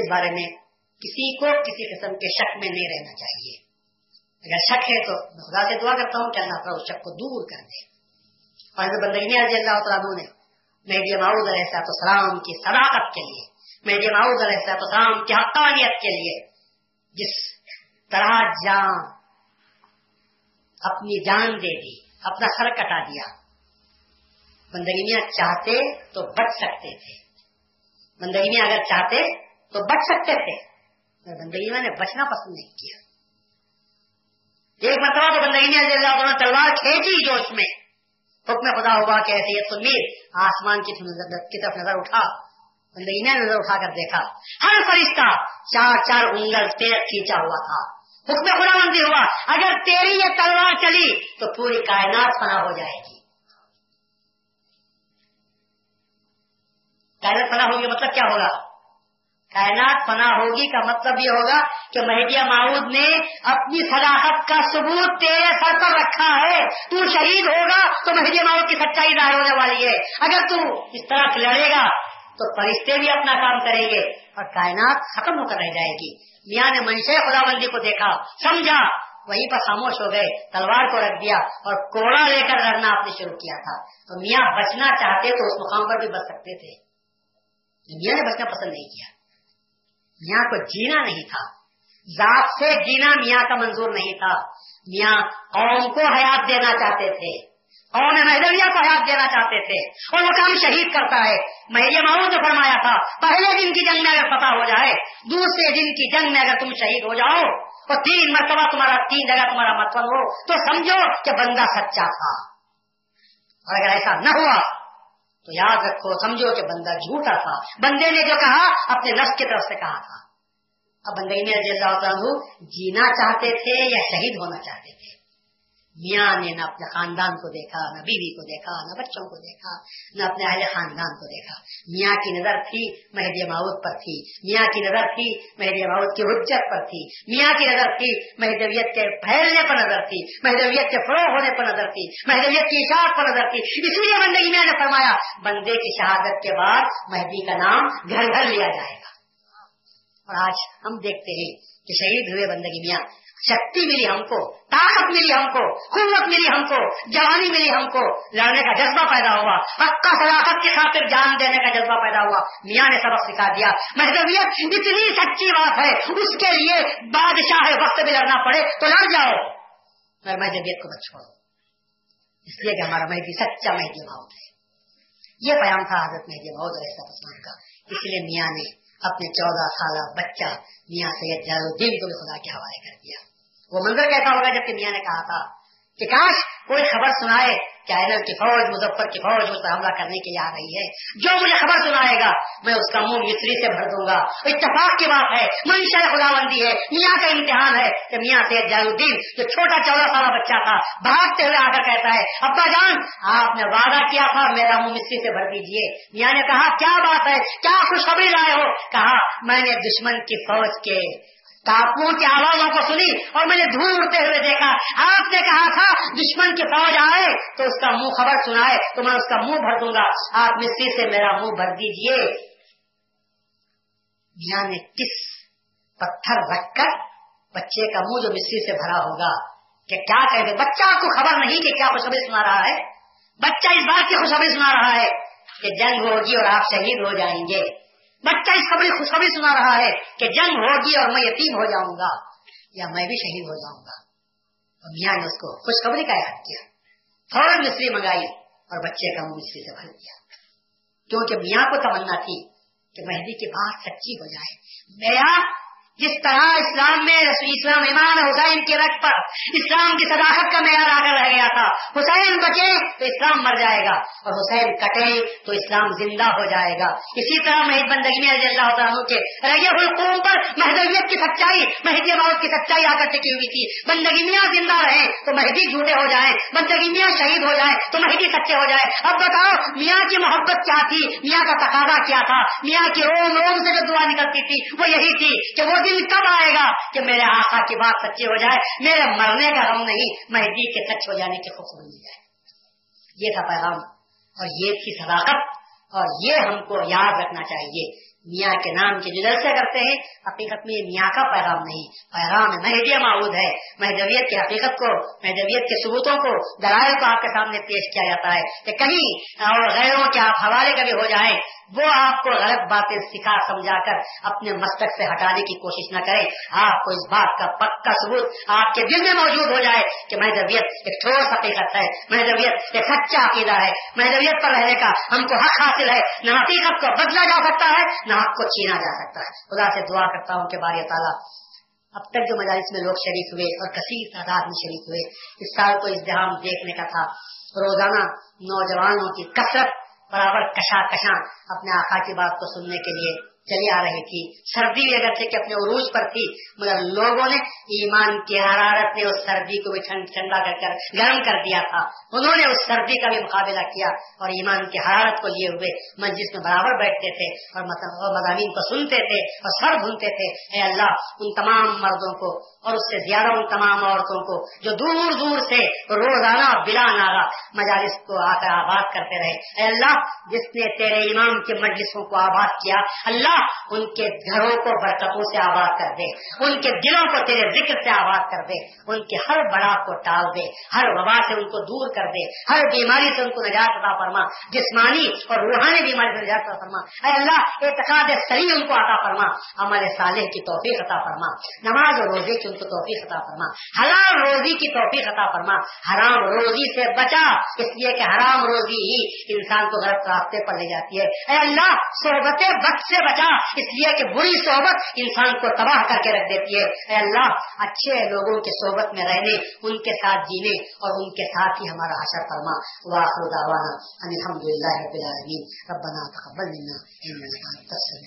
اس بارے میں کسی کو کسی قسم کے شک میں نہیں رہنا چاہیے۔ اگر شک ہے تو خدا سے دعا کرتا ہوں کہ اللہ تعالیٰ اس شک کو دور کر دے۔ اور حضرت بندگی رضی اللہ تعالیٰ نے میڈی معاؤد علیہ صاحب السلام کی صداقت کے لیے میڈی معاؤد علیہ صاحب السلام کی حقانیت کے لیے جس طرح جان اپنی جان دے دی، اپنا سر کٹا دیا بندگی میاں چاہتے تو بچ سکتے تھے۔ بندگی میاں اگر چاہتے تو بچ سکتے تھے بندگی میں نے بچنا پسند نہیں کیا۔ ایک مرتبہ تو بندگی اللہ نے تلوار کھینچی جوش میں۔ حکم خدا ہوا کہ ایسے یہ آسمان کی طرف نظر اٹھا۔ بندگی نے نظر اٹھا کر دیکھا۔ ہر فرشتہ چار چار انگل تیز کھینچا ہوا تھا۔ حکم خدا مندی ہوا، اگر تیری یہ تلوار چلی تو پوری کائنات فنا ہو جائے گی۔ کائنات فنا ہوگی مطلب کیا ہوگا؟ کائنات فنا ہوگی کا مطلب یہ ہوگا کہ مہدیہ معاؤد نے اپنی صلاحت کا ثبوت تیرے سر پر رکھا ہے۔ تو شہید ہوگا تو مہدیہ معاؤد کی سچائی ظاہر ہونے والی ہے۔ اگر تو اس طرح لڑے گا تو فرشتے بھی اپنا کام کریں گے اور کائنات ختم ہو کر رہ جائے گی۔ میاں نے منشے خدا بندی کو دیکھا، سمجھا، وہیں پر خاموش ہو گئے، تلوار کو رکھ دیا اور کوڑا لے کر لڑنا آپ نے شروع کیا تھا۔ تو میاں بچنا چاہتے تو اس مقام پر بھی بچ سکتے تھے۔ میاں نے بچنا پسند نہیں کیا۔ میاں کو جینا نہیں تھا۔ ذات سے جینا میاں کا منظور نہیں تھا۔ میاں قوم کو حیات دینا چاہتے تھے۔ قوم محدویہ کو حیات دینا چاہتے تھے۔ اور وہ کام شہید کرتا ہے۔ مہیے ماؤں نے فرمایا تھا، پہلے دن کی جنگ میں اگر پتا ہو جائے، دوسرے دن کی جنگ میں اگر تم شہید ہو جاؤ اور تین مرتبہ تمہارا، تین جگہ تمہارا مطلب ہو۔ تو سمجھو کہ بندہ سچا تھا۔ اور اگر ایسا نہ ہوا تو یاد رکھو، سمجھو کہ بندہ جھوٹا تھا۔ بندے نے جو کہا، اپنے نفس کی طرف سے کہا تھا۔ اب بندے میں رضی اللہ جینا چاہتے تھے یا شہید ہونا چاہتے تھے؟ میاں نے نہ اپنے خاندان کو دیکھا، نہ بیوی کو دیکھا، نہ بچوں کو دیکھا، نہ اپنے اہل خاندان کو دیکھا۔ میاں کی نظر تھی مہدی ماؤد پر تھی۔ میاں کی نظر تھی مہدی ماؤد کی حجت پر تھی۔ میاں کی نظر تھی مہدویت کے پھیلنے پر نظر تھی۔ مہدویت کے فروغ ہونے پر نظر تھی۔ مہدویت کی اشاعت پر نظر تھی۔ اس لیے بندگی میاں نے فرمایا، بندے کی شہادت کے بعد مہدی کا نام گھر گھر لیا جائے گا۔ اور آج ہم دیکھتے ہیں کہ شہید ہوئے بندگی میاں۔ شکتی ملی ہم کو طاقت ملی ہم کو قوت ملی ہم کو جوانی ملی ہم کو لڑنے کا جذبہ پیدا ہوا حقا صلاحت کی خاطر جان دینے کا جذبہ پیدا ہوا میاں نے سبق سکھا دیا محدودیت اتنی سچی بات ہے اس کے لیے بادشاہ وقت بھی لڑنا پڑے تو لڑ جاؤ میں محدودیت کو بچ چھوڑو اس لیے کہ ہمارا مہدی سچا مہدی ماؤت ہے یہ پیام تھا حضرت مہدی بہت السلام کا اس لیے میاں نے اپنے چودہ سالہ بچہ میاں سید جلال الدین کو بھی خدا کے حوالے کر دیا وہ منظر کیسا ہوگا جبکہ میاں نے کہا تھا کہ کاش کوئی خبر سنائے کہ اینل کی فوج، مظفر کی فوج اس پر حملہ کرنے کے لیے آ رہی ہے۔ جو مجھے خبر سنائے گا، میں اس کا منہ مصری سے بھر دوں گا۔ اتفاق کی بات ہے، منشا خدا بندی ہے، میاں کا امتحان ہے کہ میاں سید جال الدین جو چھوٹا چودہ سالہ بچہ تھا، بھاگتے ہوئے آ کر کہتا ہے، ابا جان، آپ نے وعدہ کیا تھا، میرا منہ مصری سے بھر دیجیے میاں نے کہا، کیا بات ہے؟ کیا خوشخبری لائے ہو؟ کہا، میں نے دشمن کی فوج کے ٹاپو کی آوازوں کو سنی اور میں نے دھول اڑتے ہوئے دیکھا۔ آپ نے کہا تھا، دشمن کی فوج آئے تو اس کا منہ خبر سنائے، تو میں اس کا منہ بھر دوں گا۔ آپ مصری سے میرا منہ بھر دیجیے۔ میاں نے کس پتھر رکھ کر بچے کا منہ جو مصری سے بھرا ہوگا؟ کہ کیا کہتے بچہ کو خبر نہیں کہ کیا خوشخبری سنا رہا ہے۔ بچہ اس بات کی خوشخبری سنا رہا ہے کہ جنگ ہوگی اور آپ شہید ہو جائیں گے۔ بچہ اس خبری خوشخبری سنا رہا ہے کہ جنگ ہوگی اور میں یتیم ہو جاؤں گا یا میں بھی شہید ہو جاؤں گا۔ اور میاں نے اس کو خوشخبری کا یاد کیا۔ فوراً مصری منگائی اور بچے کا منہ مصری سے بھر دیا۔ کیونکہ میاں کو تمنا تھی کہ مہندی کی بات سچی ہو جائے۔ میاں جس طرح اسلام میں اسلام ایمان حسین کے رقط پر اسلام کی صداقت کا معیار آ کر رہ گیا تھا، حسین بچے تو اسلام مر جائے گا اور حسین کٹے تو اسلام زندہ ہو جائے گا۔ اسی طرح مہد بندگی میں رضی اللہ تعالیٰ کے رگے القوم پر مہدویت کی سچائی، مہدی موت کی سچائی آ کر ٹکی ہوئی تھی۔ بندگی میاں زندہ رہے تو مہدی جھوٹے ہو جائیں، بندگی میاں شہید ہو جائے تو مہدی سچے ہو جائے اب بتاؤ، میاں کی محبت کیا تھی؟ میاں کا تقاضا کیا تھا؟ میاں کی روم روم سے جو دعا نکلتی تھی، وہ یہی تھی کہ وہ دن کب آئے گا کہ میرے آقا کی بات سچی ہو جائے؟ میرے مرنے کا غم نہیں مہدی جی کے سچ ہو جانے کی خوش مل جائے۔ یہ تھا پیغام، اور یہ تھی صداقت، اور یہ ہم کو یاد رکھنا چاہیے۔ میاں کے نام کے جلسے کرتے ہیں، حقیقت میں یہ میاں کا پیغام نہیں۔ پیغام مہدیہ معود ہے۔ مہدویت کی حقیقت کو، مہدویت کے ثبوتوں کو دلائل کو آپ کے سامنے پیش کیا جاتا ہے کہ کہیں اور غیروں کے آپ حوالے کبھی ہو جائیں۔ وہ آپ کو غلط باتیں سکھا، سمجھا کر اپنے مستق سے ہٹانے کی کوشش نہ کرے آپ کو اس بات کا پکا ثبوت آپ کے دل میں موجود ہو جائے کہ مہدویت ایک ٹھوس حقیقت ہے مہدویت ایک سچا عقیدہ ہے مہدویت پر رہنے کا ہم کو حق حاصل ہے۔ نہ حقیقت کو بدلا جا سکتا ہے، نہ حق کو چھینا جا سکتا ہے۔ خدا سے دعا کرتا ہوں کہ بار تعالیٰ، اب تک جو مجالس میں لوگ شریک ہوئے اور کثیر تعداد میں شریک ہوئے، اس سال کو ازدحام دیکھنے کا تھا۔ روزانہ نوجوانوں کی کثرت برابر کشا کشاں اپنے آقا کی بات کو سننے کے لیے۔ چلی آ رہی تھی۔ سردی بھی اگر کہ اپنے عروج پر تھی، مگر لوگوں نے ایمان کی حرارت نے اس سردی کو بھی ٹھنڈا کر کر گرم کر دیا تھا۔ انہوں نے اس سردی کا بھی مقابلہ کیا اور ایمان کی حرارت کو لیے ہوئے مسجد میں برابر بیٹھتے تھے اور مضامین کو سنتے تھے اور سر بھونتے تھے۔ اے اللہ، ان تمام مردوں کو اور اس سے زیادہ ان تمام عورتوں کو جو دور دور سے روزانہ بلا ناگا مجالس کو آ کر آباد کرتے رہے۔ اے اللہ، جس نے تیرے امام کے مجلسوں کو آباد کیا، اللہ ان کے گھروں کو برکتوں سے آباد کر دے، ان کے دلوں کو تیرے ذکر سے آباد کر دے، ان کے ہر بڑا کو ٹال دے، ہر وبا سے ان کو دور کر دے، ہر بیماری سے ان کو نجات عطا فرما، جسمانی اور روحانی بیماری سے نجات عطا فرما۔ اے اللہ، اعتقاد صحیح ان کو عطا فرما، عمل صالح کی توفیق عطا فرما، نماز اور روزے کی ان کو توفیق عطا فرما، حلال روزی کی توفیق عطا فرما۔ حرام روزی سے بچا، اس لیے کہ حرام روزی ہی انسان کو غلط راستے پر لے جاتی ہے۔ اے اللہ صحبت وقت سے بچا اس لیے کہ بری صحبت انسان کو تباہ کر کے رکھ دیتی ہے۔ اے اللہ، اچھے لوگوں کی صحبت میں رہنے، ان کے ساتھ جینے اور ان کے ساتھ ہی ہمارا حشر فرما۔ واخر دعوانا الحمد رب العالمین۔ ربنا تقبل منا انك انت